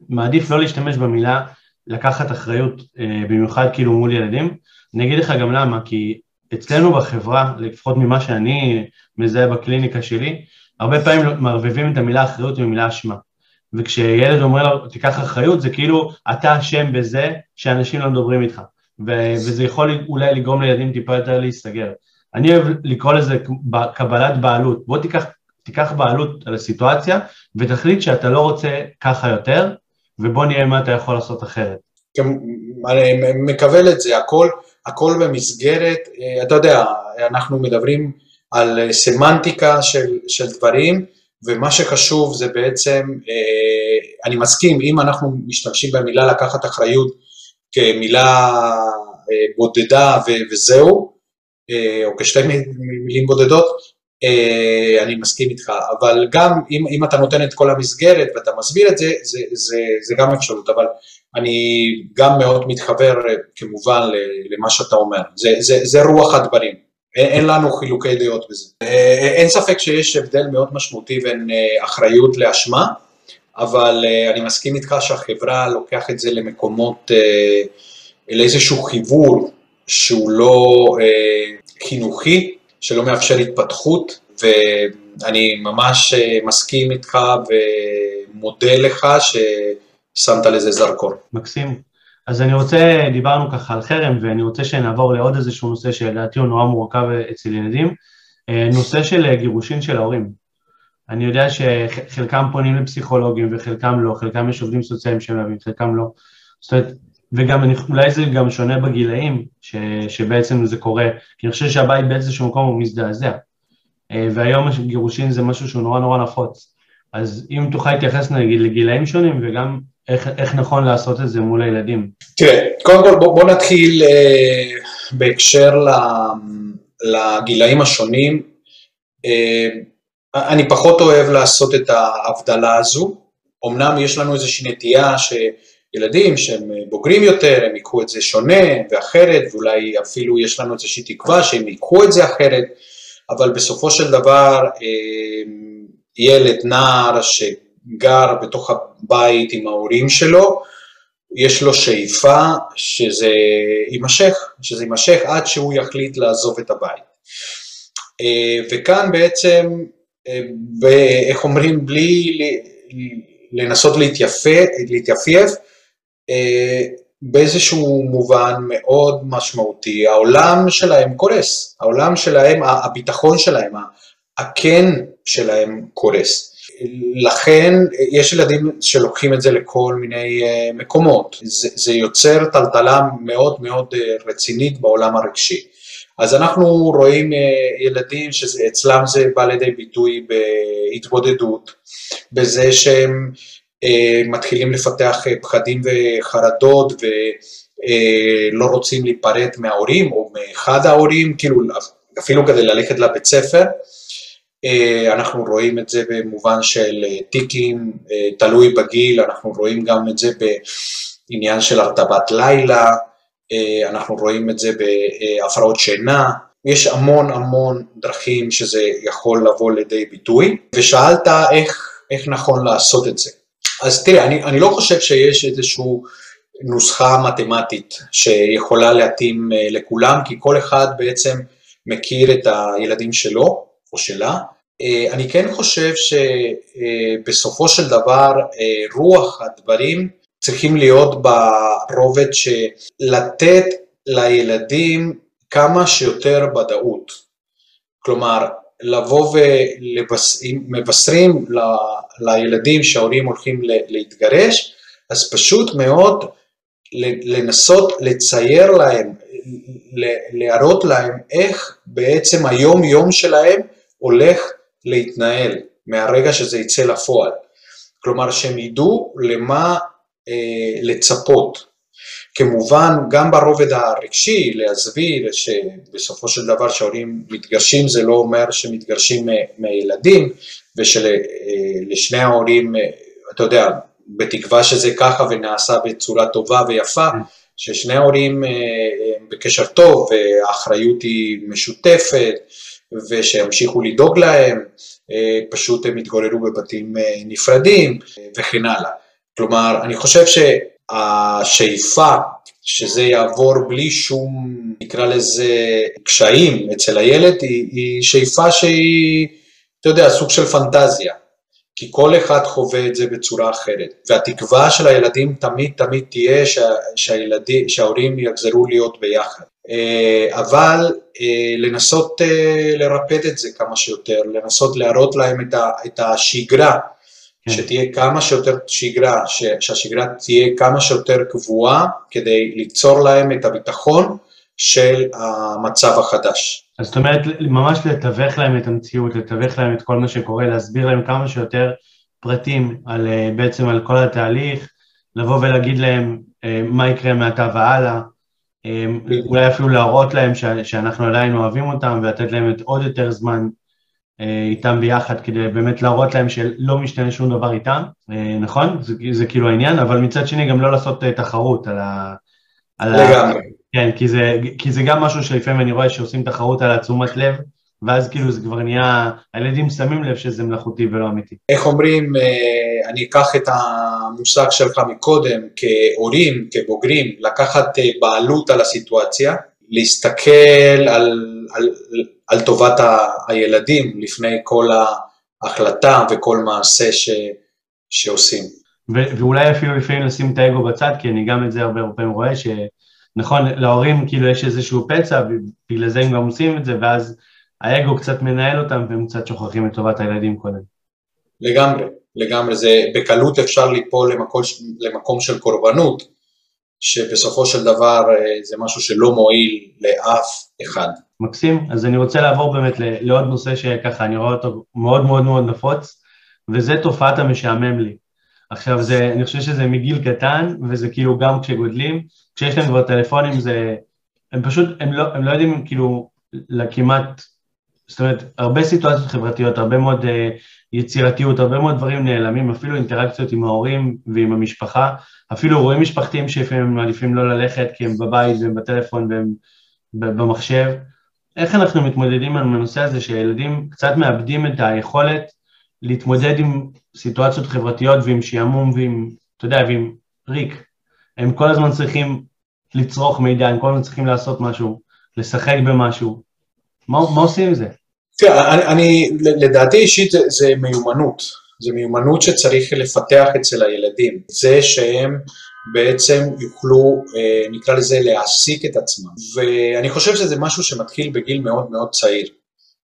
מעדיף לא להשתמש במילה לקחת אחריות, במיוחד כאילו מול ילדים, אני אגיד לך גם למה, כי אצלנו בחברה, לפחות ממה שאני מזהה בקליניקה שלי, הרבה פעמים מערבבים את המילה אחריות עם המילה אשמה. וכשילד אומר לו, תיקח אחריות, זה כאילו, אתה אשם בזה שאנשים לא מדברים איתך. ו- וזה יכול אולי לגרום לילדים טיפה יותר להיסגר. אני אוהב לקרוא לזה קבלת בעלות. בוא תיקח, תיקח בעלות על הסיטואציה ותחליט שאתה לא רוצה ככה יותר, ובוא נראה מה אתה יכול לעשות אחרת. אני מקבל את זה, הכל, הכל במסגרת, אה, אתה יודע, אנחנו מדברים על סמנטיקה של, של דברים, ומה שחשוב זה בעצם, אה, אני מסכים, אם אנחנו משתמשים במילה לקחת אחריות כמילה אה, בודדה וזהו, או כשתי מילים בודדות, אני מסכים איתך, אבל גם אם, אם אתה נותן את כל המסגרת ואתה מסביר את זה, זה, זה, זה גם אפשרות, אבל אני גם מאוד מתחבר כמובן למה שאתה אומר, זה, זה, זה רוח הדברים, אין, אין לנו חילוקי דעות בזה. אין ספק שיש הבדל מאוד משמעותי בין אחריות לאשמה, אבל אני מסכים איתך שהחברה לוקח את זה למקומות, לאיזשהו חיבור שהוא לא חינוכי, שלא מאפשר התפתחות, ואני ממש מסכים איתך ומודה לך ש... שמת לזה זרקור. מקסים. אז אני רוצה, דיברנו ככה על חרם, ואני רוצה שנעבור לעוד איזשהו נושא שלדעתי הוא נורא מורכב אצל ילדים, אה, נושא של גירושין של ההורים. אני יודע שחלקם פונים לפסיכולוגים וחלקם לא, חלקם יש עובדים סוציאליים שמלווים, חלקם לא. זאת אומרת, וגם אני, אולי זה גם שונה בגילאים ש, שבעצם זה קורה, כי אני חושב שהבית באיזשהו מקום הוא מזדעזע. אה, והיום גירושין זה משהו שהוא נורא נורא נפוץ. אז אם תוכל להתייחס נגיד לגילאים שונים וגם איך, איך נכון לעשות את זה מול הילדים? תראה, קודם כל בוא, בוא נתחיל אה, בהקשר ל, לגילאים השונים. אה, אני פחות אוהב לעשות את ההבדלה הזו. אמנם יש לנו איזושהי נטייה שילדים שהם בוגרים יותר, הם ייקחו את זה שונה ואחרת, ואולי אפילו יש לנו איזושהי תקווה שהם ייקחו את זה אחרת, אבל בסופו של דבר אה, ילד, נער, ש... גר בתוך הבית עם ההורים שלו, יש לו שאיפה שזה יימשך, שזה יימשך עד שהוא יחליט לעזוב את הבית. אה, וכאן בעצם, אה, איך אומרים, בלי לנסות להתייפייף, אה, באיזשהו מובן מאוד משמעותי, העולם שלהם קורס, העולם שלהם, הביטחון שלהם, הכן שלהם קורס. לכן יש ילדים שלוקחים את זה לכל מיני אה, מקומות, זה, זה יוצר טלטלה מאוד מאוד אה, רצינית בעולם הרגשי. אז אנחנו רואים אה, ילדים שאצלם זה בא לידי ביטוי בהתבודדות, בזה שהם מתחילים לפתח פחדים וחרדות ולא רוצים להיפרד מההורים או מאחד ההורים, כאילו אפילו כדי ללכת לבית ספר. אה, אנחנו רואים את זה במובן של אה, טיקים, אה, תלוי בגיל, אנחנו רואים גם את זה בעניין של הרטבת לילה, אנחנו רואים את זה בהפרעות שינה, יש המון המון דרכים שזה יכול לבוא לידי ביטוי, ושאלת איך, איך נכון לעשות את זה. אז תראה, אני, אני לא חושב שיש איזושהי נוסחה מתמטית שיכולה להתאים לכולם, כי כל אחד בעצם מכיר את הילדים שלו או שלה, אה, אני כן חושב שבסופו של דבר אה, רוח הדברים צריכים להיות ברובד שלתת לילדים כמה שיותר ודאות. כלומר, לבוא ומבשרים לילדים שההורים הולכים להתגרש, אז פשוט מאוד לנסות לצייר להם, להראות להם איך בעצם היום יום שלהם הולך להתנהל מהרגע שזה יצא לפועל. כלומר שהם ידעו למה אה, לצפות. כמובן גם ברובד הרגשי להסביר שבסופו של דבר שההורים מתגרשים זה לא אומר שמתגרשים מילדים ושלשני אה, ההורים, אה, אתה יודע, בתקווה שזה ככה ונעשה בצורה טובה ויפה, כן. ששני ההורים אה, בקשר טוב והאחריות היא משותפת ושימשיכו לדאוג להם, פשוט הם יתגוררו בבתים נפרדים וכן הלאה. כלומר, אני חושב שהשאיפה שזה יעבור בלי שום, נקרא לזה, קשיים אצל הילד, היא, היא שאיפה שהיא, אתה יודע, סוג של פנטזיה. כי כל אחד חווה את זה בצורה אחרת. והתקווה של הילדים תמיד תמיד תהיה שה, שהילדים, שההורים יחזרו להיות ביחד. אה, אבל אה, לנסות אה, לרפד את זה כמה שיותר, לנסות להראות להם את השגרה כן. שתהיה כמה שיותר שגרה, שהשגרה תהיה כמה שיותר קבועה כדי ליצור להם את הביטחון של המצב החדש. אז זאת אומרת, ממש לתווך להם את המציאות, לתווך להם את כל מה שקורה, להסביר להם כמה שיותר פרטים על, אה, בעצם על כל התהליך, לבוא ולהגיד להם אה, מה יקרה מעתה והלאה, אה, אולי אפילו להראות להם שאנחנו עדיין אוהבים אותם ולתת להם את עוד יותר זמן איתם ביחד כדי באמת להראות להם שלא משתנה שום דבר איתם, נכון? זה, זה כאילו העניין, אבל מצד שני גם לא לעשות תחרות על ה... לגמרי. כן, כי זה, כי זה גם משהו שלפעמים אני רואה שעושים תחרות על התשומת לב, ואז כאילו זה כבר נהיה, הילדים שמים לב שזה מלאכותי ולא אמיתי. איך אומרים, אני אקח את המושג שלך מקודם, כהורים, כבוגרים, לקחת בעלות על הסיטואציה, להסתכל על, על, על טובת ה, הילדים לפני כל ההחלטה וכל מעשה ש, שעושים. ו- ואולי אפילו לפעמים לשים את האגו בצד, כי אני גם את זה הרבה פעמים רואה, שנכון, להורים כאילו יש איזשהו פצע, ובגלל זה הם גם עושים את זה, ואז האגו קצת מנהל אותם והם קצת שוכחים את טובת הילדים קודם. לגמרי, לגמרי, זה בקלות אפשר ליפול למקום, למקום של קורבנות, שבסופו של דבר אה, זה משהו שלא מועיל לאף אחד. מקסים, אז אני רוצה לעבור באמת לעוד נושא שככה אני רואה אותו מאוד מאוד מאוד נפוץ, וזה תופעת המשעמם לי. עכשיו זה, אני חושב שזה מגיל קטן, וזה כאילו גם כשגודלים, כשיש להם כבר טלפונים זה, הם פשוט, הם לא, הם לא יודעים כאילו לכמעט, זאת אומרת, הרבה סיטואציות חברתיות, הרבה מאוד uh, יצירתיות, הרבה מאוד דברים נעלמים, אפילו אינטראקציות עם ההורים ועם המשפחה, אפילו רואים משפחתיים שלפעמים הם מעדיפים לא ללכת כי הם בבית והם בטלפון והם במחשב. איך אנחנו מתמודדים עם הנושא הזה שילדים קצת מאבדים את היכולת להתמודד עם סיטואציות חברתיות ועם שעמום ועם, אתה יודע, ועם ריק. הם כל הזמן צריכים לצרוך מידע, הם כל הזמן צריכים לעשות משהו, לשחק במשהו. מה, מה עושים עם זה? תראה, אני, אני, לדעתי אישית זה, זה מיומנות. זה מיומנות שצריך לפתח אצל הילדים. זה שהם בעצם יוכלו, אה, נקרא לזה, להעסיק את עצמם. ואני חושב שזה משהו שמתחיל בגיל מאוד מאוד צעיר.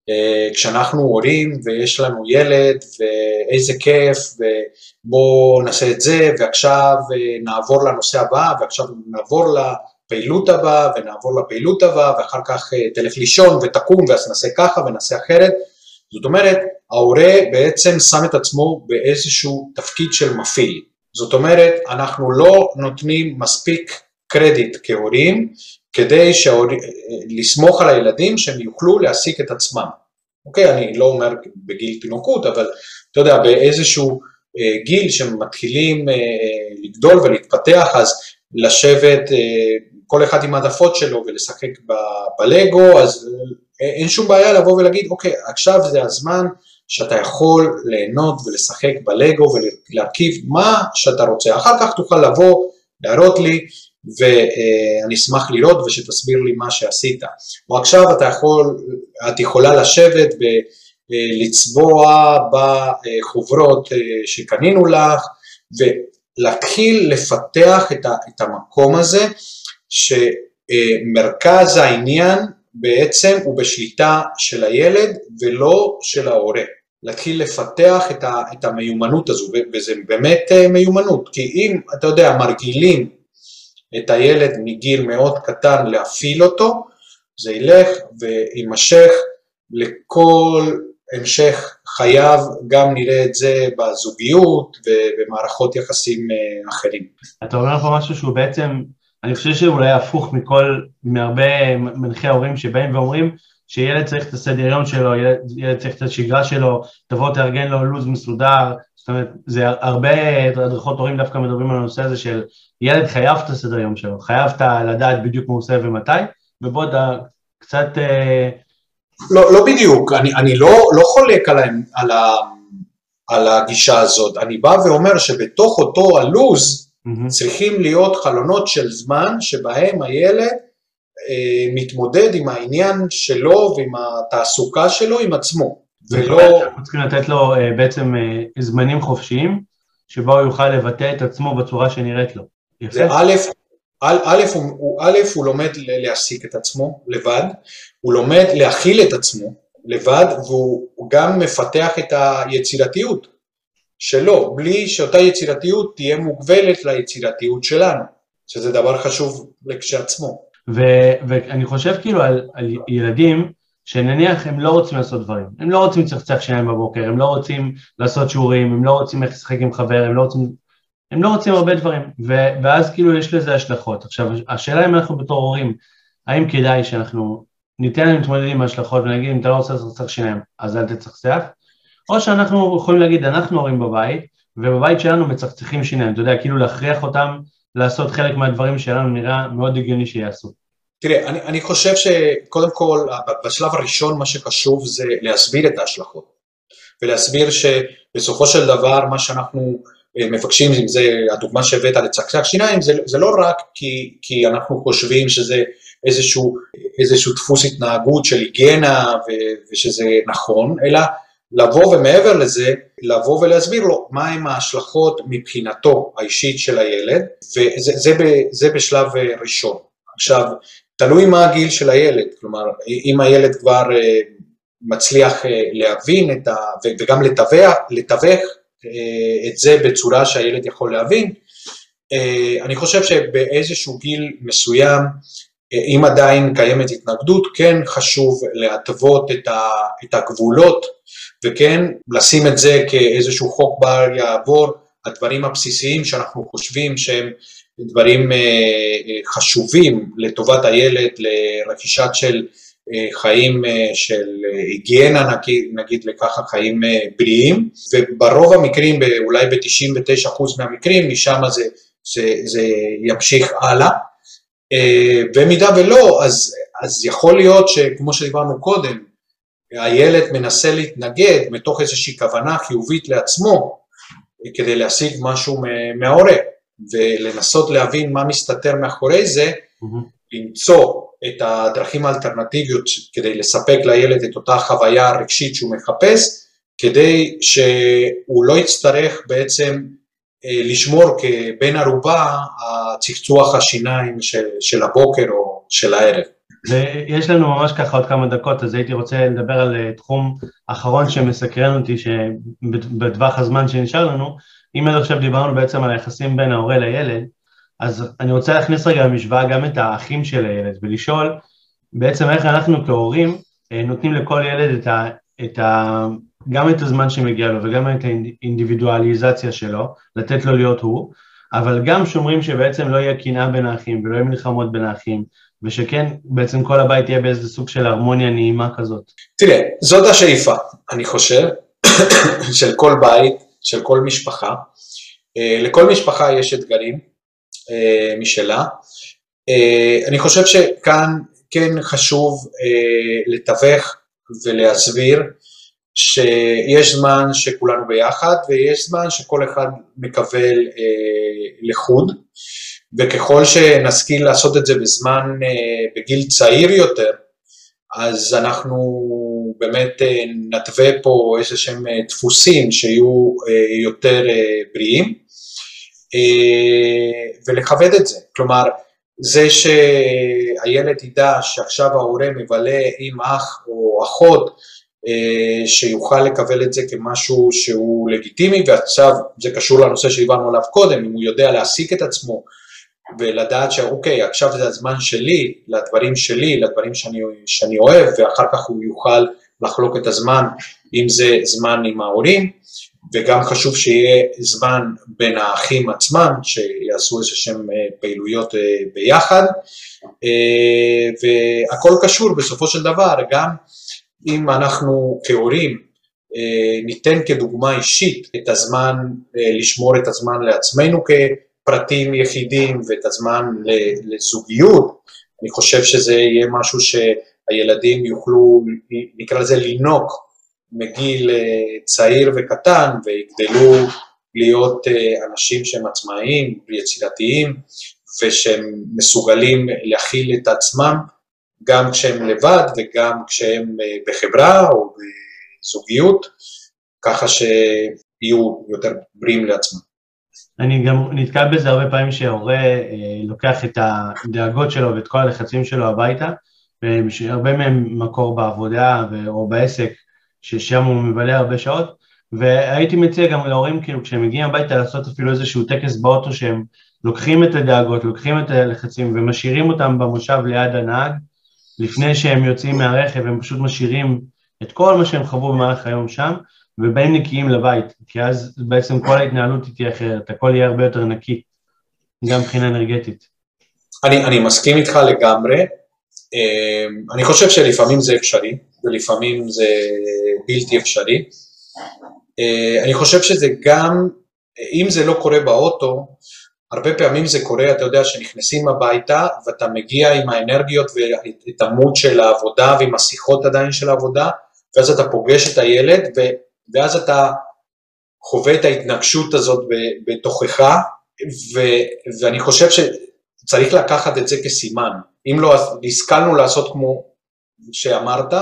אה, כשאנחנו הורים ויש לנו ילד ואיזה כיף ובואו נעשה את זה ועכשיו אה, נעבור לנושא הבא ועכשיו נעבור לפעילות הבאה ונעבור לפעילות הבאה ואחר כך תלך לישון ותקום ואז נעשה ככה ונעשה אחרת. זאת אומרת, ההורה בעצם שם את עצמו באיזשהו תפקיד של מפעיל. זאת אומרת, אנחנו לא נותנים מספיק קרדיט כהורים כדי שההור... לסמוך על הילדים שהם יוכלו להעסיק את עצמם. אוקיי, אני לא אומר בגיל תינוקות, אבל אתה יודע, באיזשהו אה, גיל שמתחילים אה, לגדול ולהתפתח, אז לשבת אה, כל אחד עם העדפות שלו ולשחק ב- בלגו, אז אה, אין שום בעיה לבוא ולהגיד, אוקיי, עכשיו זה הזמן שאתה יכול ליהנות ולשחק בלגו ולהרכיב מה שאתה רוצה. אחר כך תוכל לבוא, להראות לי, ואני אשמח לראות ושתסביר לי מה שעשית. או עכשיו אתה יכול, את יכולה לשבת ולצבוע בחוברות אה, שקנינו לך, ולהתחיל לפתח את המקום הזה, ש... מרכז העניין בעצם הוא בשליטה של הילד ולא של ההורה. להתחיל לפתח את, ה, את המיומנות הזו, וזה באמת מיומנות, כי אם, אתה יודע, מרגילים את הילד מגיל מאוד קטן להפעיל אותו, זה ילך ויימשך לכל המשך חייו, גם נראה את זה בזוגיות ובמערכות יחסים אה, אחרים. אתה אומר פה משהו שהוא בעצם, אני חושב שאולי הפוך מכל, מהרבה מנחי ההורים שבאים ואומרים שילד צריך את הסדר יום שלו, ילד, ילד צריך את השגרה שלו, תבוא תארגן לו לו"ז מסודר, זאת אומרת, זה הרבה הדרכות הורים דווקא מדברים על הנושא הזה של ילד חייב את הסדר יום שלו, חייב לדעת בדיוק מה הוא עושה ומתי, ובוא אתה קצת... אה, לא, לא בדיוק, אני, אני לא, לא חולק על, על, ה, על הגישה הזאת, אני בא ואומר שבתוך אותו הלוז mm-hmm. צריכים להיות חלונות של זמן שבהם הילד מתמודד עם העניין שלו ועם התעסוקה שלו עם עצמו. ולא... אנחנו צריכים לתת לו אה, בעצם אה, זמנים חופשיים, שבו הוא יוכל לבטא את עצמו בצורה שנראית לו. זה א', א', הוא, א', הוא לומד להעסיק את עצמו לבד, הוא לומד להכיל את עצמו לבד, והוא גם מפתח את היצירתיות שלו, בלי שאותה יצירתיות תהיה מוגבלת ליצירתיות שלנו, שזה דבר חשוב כשעצמו. ואני חושב כאילו על, על ילדים שנניח הם לא רוצים לעשות דברים, הם לא רוצים לצחצח שיניים בבוקר, הם לא רוצים לעשות שיעורים, הם לא רוצים איך לשחק עם חבר, הם לא רוצים, הם לא רוצים הרבה דברים, ו, ואז כאילו יש לזה השלכות. עכשיו, השאלה אם אנחנו בתור הורים, האם כדאי שאנחנו ניתן להם להתמודד עם ההשלכות ונגיד אם אתה לא רוצה לצחצח שיניים, אז אל תצחצח, או שאנחנו יכולים להגיד, אנחנו הורים בבית, ובבית שלנו מצחצחים שיניים, אתה יודע, כאילו להכריח אותם לעשות חלק מהדברים שלנו נראה מאוד הגיוני שיעשו. תראה, אני, אני חושב שקודם כל, בשלב הראשון מה שחשוב זה להסביר את ההשלכות, ולהסביר שבסופו של דבר מה שאנחנו אה, מבקשים, אם זה הדוגמה שהבאת לצחצח שיניים, זה, זה לא רק כי, כי אנחנו חושבים שזה איזשהו, איזשהו דפוס התנהגות של היגיינה ושזה נכון, אלא לבוא ומעבר לזה, לבוא ולהסביר לו מהם ההשלכות מבחינתו האישית של הילד, וזה זה, זה בשלב ראשון. עכשיו, תלוי מה הגיל של הילד, כלומר, אם הילד כבר אה, מצליח אה, להבין את ה... וגם לתווך, לתווך אה, את זה בצורה שהילד יכול להבין, אני חושב שבאיזשהו גיל מסוים, אם עדיין קיימת התנגדות, כן חשוב להתוות את הגבולות וכן לשים את זה כאיזשהו חוק בר יעבור, הדברים הבסיסיים שאנחנו חושבים שהם דברים אה, אה, חשובים לטובת הילד, לרכישת של אה, חיים של היגיינה, נגיד, נגיד לככה חיים בריאים, וברוב המקרים, אולי ב-99% מהמקרים, משם זה, זה, זה ימשיך הלאה. במידה ולא, אז, אז יכול להיות שכמו שדיברנו קודם, הילד מנסה להתנגד מתוך איזושהי כוונה חיובית לעצמו כדי להשיג משהו מההורה. ולנסות להבין מה מסתתר מאחורי זה, mm-hmm. למצוא את הדרכים האלטרנטיביות כדי לספק לילד את אותה חוויה רגשית שהוא מחפש, כדי שהוא לא יצטרך בעצם אה, לשמור כבן ערובה הצחצוח השיניים של, של הבוקר או של הערב. ויש לנו ממש ככה עוד כמה דקות, אז הייתי רוצה לדבר על אה, תחום אחרון שמסקרן אותי, שבטווח הזמן שנשאר לנו, אם עד עכשיו דיברנו בעצם על היחסים בין ההורה לילד, אז אני רוצה להכניס רגע למשוואה גם את האחים של הילד ולשאול בעצם איך אנחנו כהורים אה, נותנים לכל ילד את ה, את ה, גם את הזמן שמגיע לו וגם את האינדיבידואליזציה שלו, לתת לו להיות הוא, אבל גם שומרים שבעצם לא יהיה קנאה בין האחים ולא יהיה מלחמות בין האחים, ושכן בעצם כל הבית יהיה באיזה סוג של הרמוניה נעימה כזאת. תראה, זאת השאיפה, אני חושב, [coughs] של כל בית, של כל משפחה. אה, לכל משפחה יש אתגרים אה, משלה. אה, אני חושב שכאן כן חשוב לתווך ולהסביר שיש זמן שכולנו ביחד ויש זמן שכל אחד מקבל לחוד וככל שנשכיל לעשות את זה בזמן, בגיל צעיר יותר, אז אנחנו באמת אה, נתווה פה איזה שהם אה, דפוסים שיהיו אה, יותר בריאים ולכבד את זה. כלומר, זה שהילד ידע שעכשיו ההורה מבלה עם אח או אחות, שיוכל לקבל את זה כמשהו שהוא לגיטימי, ועכשיו זה קשור לנושא שדיברנו עליו קודם, אם הוא יודע להעסיק את עצמו ולדעת שאוקיי, עכשיו זה הזמן שלי, לדברים שלי, לדברים שאני, שאני אוהב, ואחר כך הוא יוכל לחלוק את הזמן, אם זה זמן עם ההורים, וגם חשוב שיהיה זמן בין האחים עצמם, שיעשו איזה שהם אה, פעילויות אה, ביחד, והכל קשור בסופו של דבר גם אם אנחנו כהורים אה, ניתן כדוגמה אישית את הזמן, אה, לשמור את הזמן לעצמנו כפרטים יחידים ואת הזמן לזוגיות, אני חושב שזה יהיה משהו שהילדים יוכלו, נקרא לזה לינוק מגיל אה, צעיר וקטן ויגדלו להיות אנשים שהם עצמאיים ויצירתיים ושהם מסוגלים להכיל את עצמם גם כשהם לבד וגם כשהם אה, בחברה או בזוגיות, ככה שיהיו יותר בריאים לעצמם. אני גם נתקל בזה הרבה פעמים שההורה אה, לוקח את הדאגות שלו ואת כל הלחצים שלו הביתה, והרבה מהם מקור בעבודה או בעסק, ששם הוא מבלה הרבה שעות, והייתי מציע גם להורים, כאילו, כשהם מגיעים הביתה לעשות אפילו איזשהו טקס באוטו שהם לוקחים את הדאגות, לוקחים את הלחצים ומשאירים אותם במושב ליד הנהג, לפני שהם יוצאים מהרכב, הם פשוט משאירים את כל מה שהם חוו במהלך היום שם, ובאים נקיים לבית, כי אז בעצם כל ההתנהלות תהיה אחרת, הכל יהיה הרבה יותר נקי, גם מבחינה אנרגטית. אני, אני מסכים איתך לגמרי, אמ, אני חושב שלפעמים זה אפשרי, ולפעמים זה בלתי אפשרי. אה, אני חושב שזה גם, אם זה לא קורה באוטו, הרבה פעמים זה קורה, אתה יודע, שנכנסים הביתה ואתה מגיע עם האנרגיות ואת המוד של העבודה ועם השיחות עדיין של העבודה, ואז אתה פוגש את הילד ו, ואז אתה חווה את ההתנגשות הזאת בתוכך, ו, ואני חושב שצריך לקחת את זה כסימן. אם לא השכלנו לעשות כמו שאמרת,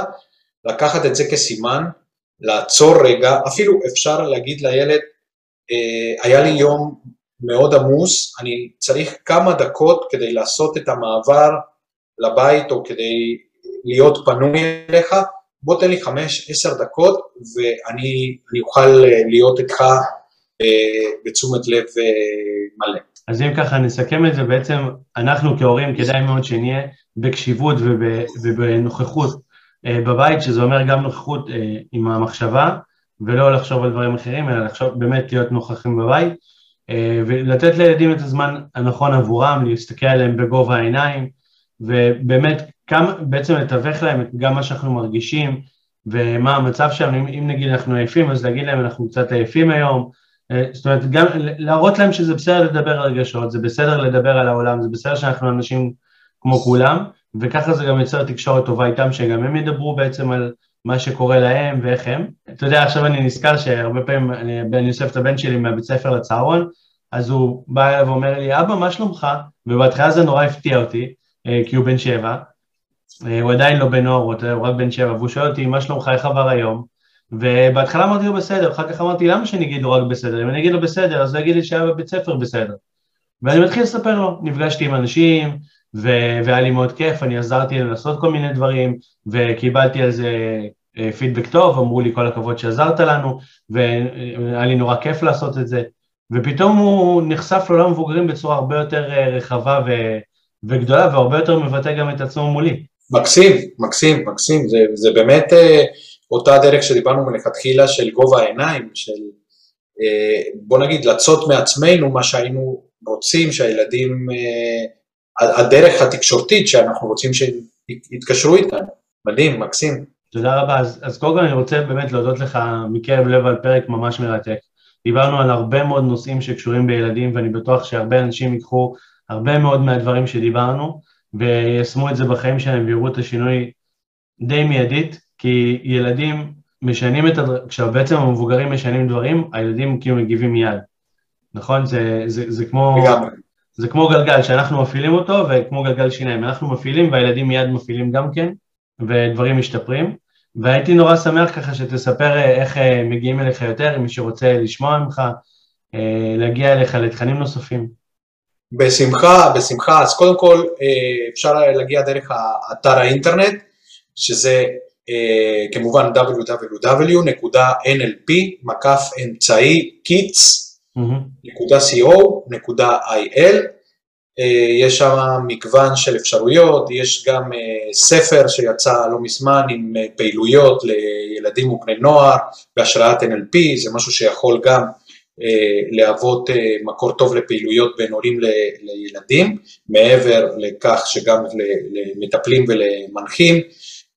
לקחת את זה כסימן, לעצור רגע, אפילו אפשר להגיד לילד, אה, היה לי יום מאוד עמוס, אני צריך כמה דקות כדי לעשות את המעבר לבית או כדי להיות פנוי אליך, בוא תן לי חמש, עשר דקות ואני אוכל להיות איתך אה, בתשומת לב אה, מלא. אז אם ככה נסכם את זה, בעצם אנחנו כהורים כדאי מאוד שנהיה בקשיבות ובנוכחות אה, בבית, שזה אומר גם נוכחות עם המחשבה, ולא לחשוב על דברים אחרים, אלא לחשוב, באמת להיות נוכחים בבית. אה, ולתת לילדים את הזמן הנכון עבורם, להסתכל עליהם בגובה העיניים, ובאמת כמה, בעצם לתווך להם את גם מה שאנחנו מרגישים ומה המצב שלנו, אם, אם נגיד אנחנו עייפים אז להגיד להם אנחנו קצת עייפים היום, אה, זאת אומרת גם להראות להם שזה בסדר לדבר על רגשות, זה בסדר לדבר על העולם, זה בסדר שאנחנו אנשים כמו כולם, וככה זה גם יוצר תקשורת טובה איתם, שגם הם ידברו בעצם על מה שקורה להם ואיך הם. אתה יודע, עכשיו אני נזכר שהרבה פעמים אני, אני אוסף את הבן שלי מהבית ספר לצהרון, אז הוא בא אליו ואומר לי, אבא, מה שלומך? ובהתחלה זה נורא הפתיע אותי, כי הוא בן שבע, אה, הוא עדיין לא בן נוער, הוא רק בן שבע, והוא שואל אותי, מה שלומך, איך עבר היום? ובהתחלה אמרתי לו בסדר, אחר כך אמרתי, למה שאני אגיד לו רק בסדר? אם אני אגיד לו בסדר, אז הוא יגיד לי שהיה בבית ספר בסדר. ואני מתחיל לספר לו, נפגשתי עם אנשים, ו- והיה לי מאוד כיף, אני עזרתי לעשות כל מיני דברים, וקיבלתי על זה פידבק אה, טוב, אמרו לי כל הכבוד שעזרת לנו, והיה לי נורא כיף לעשות את זה, ופתאום הוא נחשף לעולם מבוגרים בצורה הרבה יותר אה, רחבה ו- וגדולה, והרבה יותר מבטא גם את עצמו מולי. מקסים, מקסים, מקסים, זה, זה באמת אה, אותה דרך שדיברנו מלכתחילה של גובה העיניים, של אה, בוא נגיד לצות מעצמנו מה שהיינו רוצים שהילדים, אה, הדרך התקשורתית שאנחנו רוצים שיתקשרו איתנו, מדהים, מקסים. תודה רבה, אז, אז קודם כל אני רוצה באמת להודות לך מקרב לב על פרק ממש מרתק. דיברנו על הרבה מאוד נושאים שקשורים בילדים ואני בטוח שהרבה אנשים ייקחו הרבה מאוד מהדברים שדיברנו ויישמו את זה בחיים שלהם ויראו את השינוי די מיידית, כי ילדים משנים את הדברים, כשבעצם המבוגרים משנים דברים, הילדים כאילו מגיבים מיד, נכון? זה, זה, זה כמו... זה כמו גלגל שאנחנו מפעילים אותו וכמו גלגל שיניים, אנחנו מפעילים והילדים מיד מפעילים גם כן ודברים משתפרים. והייתי נורא שמח ככה שתספר איך אה, מגיעים אליך יותר, אם מי שרוצה לשמוע ממך, אה, להגיע אליך לתכנים נוספים. בשמחה, בשמחה. אז קודם כל אה, אפשר להגיע דרך האתר האינטרנט, שזה אה, כמובן www.nlp, מקף אמצעי kids.co.il. אה, יש שם מגוון של אפשרויות, יש גם ספר שיצא לא מזמן עם פעילויות לילדים ובני נוער בהשראת NLP, זה משהו שיכול גם להוות אה, מקור טוב לפעילויות בין הורים לילדים, מעבר לכך שגם למטפלים ולמנחים.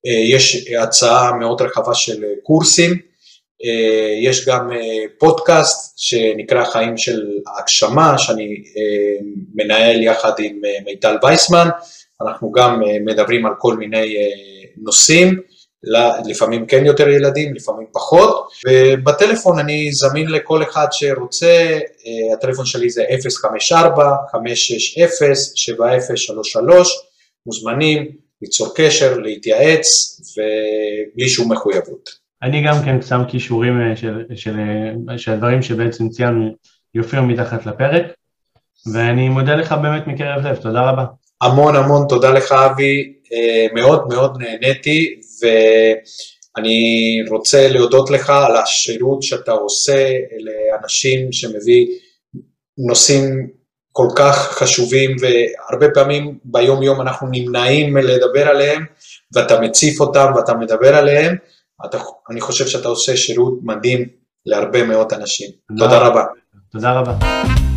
אה, יש הצעה מאוד רחבה של קורסים, יש גם פודקאסט שנקרא חיים של הגשמה, שאני מנהל יחד עם מיטל וייסמן, אנחנו גם מדברים על כל מיני נושאים. לפעמים כן יותר ילדים, לפעמים פחות, ובטלפון אני זמין לכל אחד שרוצה, אה, הטלפון שלי זה 054-560-7033, מוזמנים ליצור קשר, להתייעץ, ובלי שום מחויבות. אני גם כן שם כישורים אה, של, של, אה, של הדברים שבעצם ציינו יופיעו מתחת לפרק, ואני מודה לך באמת מקרב לב, תודה רבה. המון המון תודה לך אבי, מאוד מאוד נהניתי, ואני רוצה להודות לך על השירות שאתה עושה לאנשים שמביא נושאים כל כך חשובים והרבה פעמים ביום יום אנחנו נמנעים מלדבר עליהם ואתה מציף אותם ואתה מדבר עליהם, אתה, אני חושב שאתה עושה שירות מדהים להרבה מאוד אנשים. תודה, תודה רבה. תודה רבה.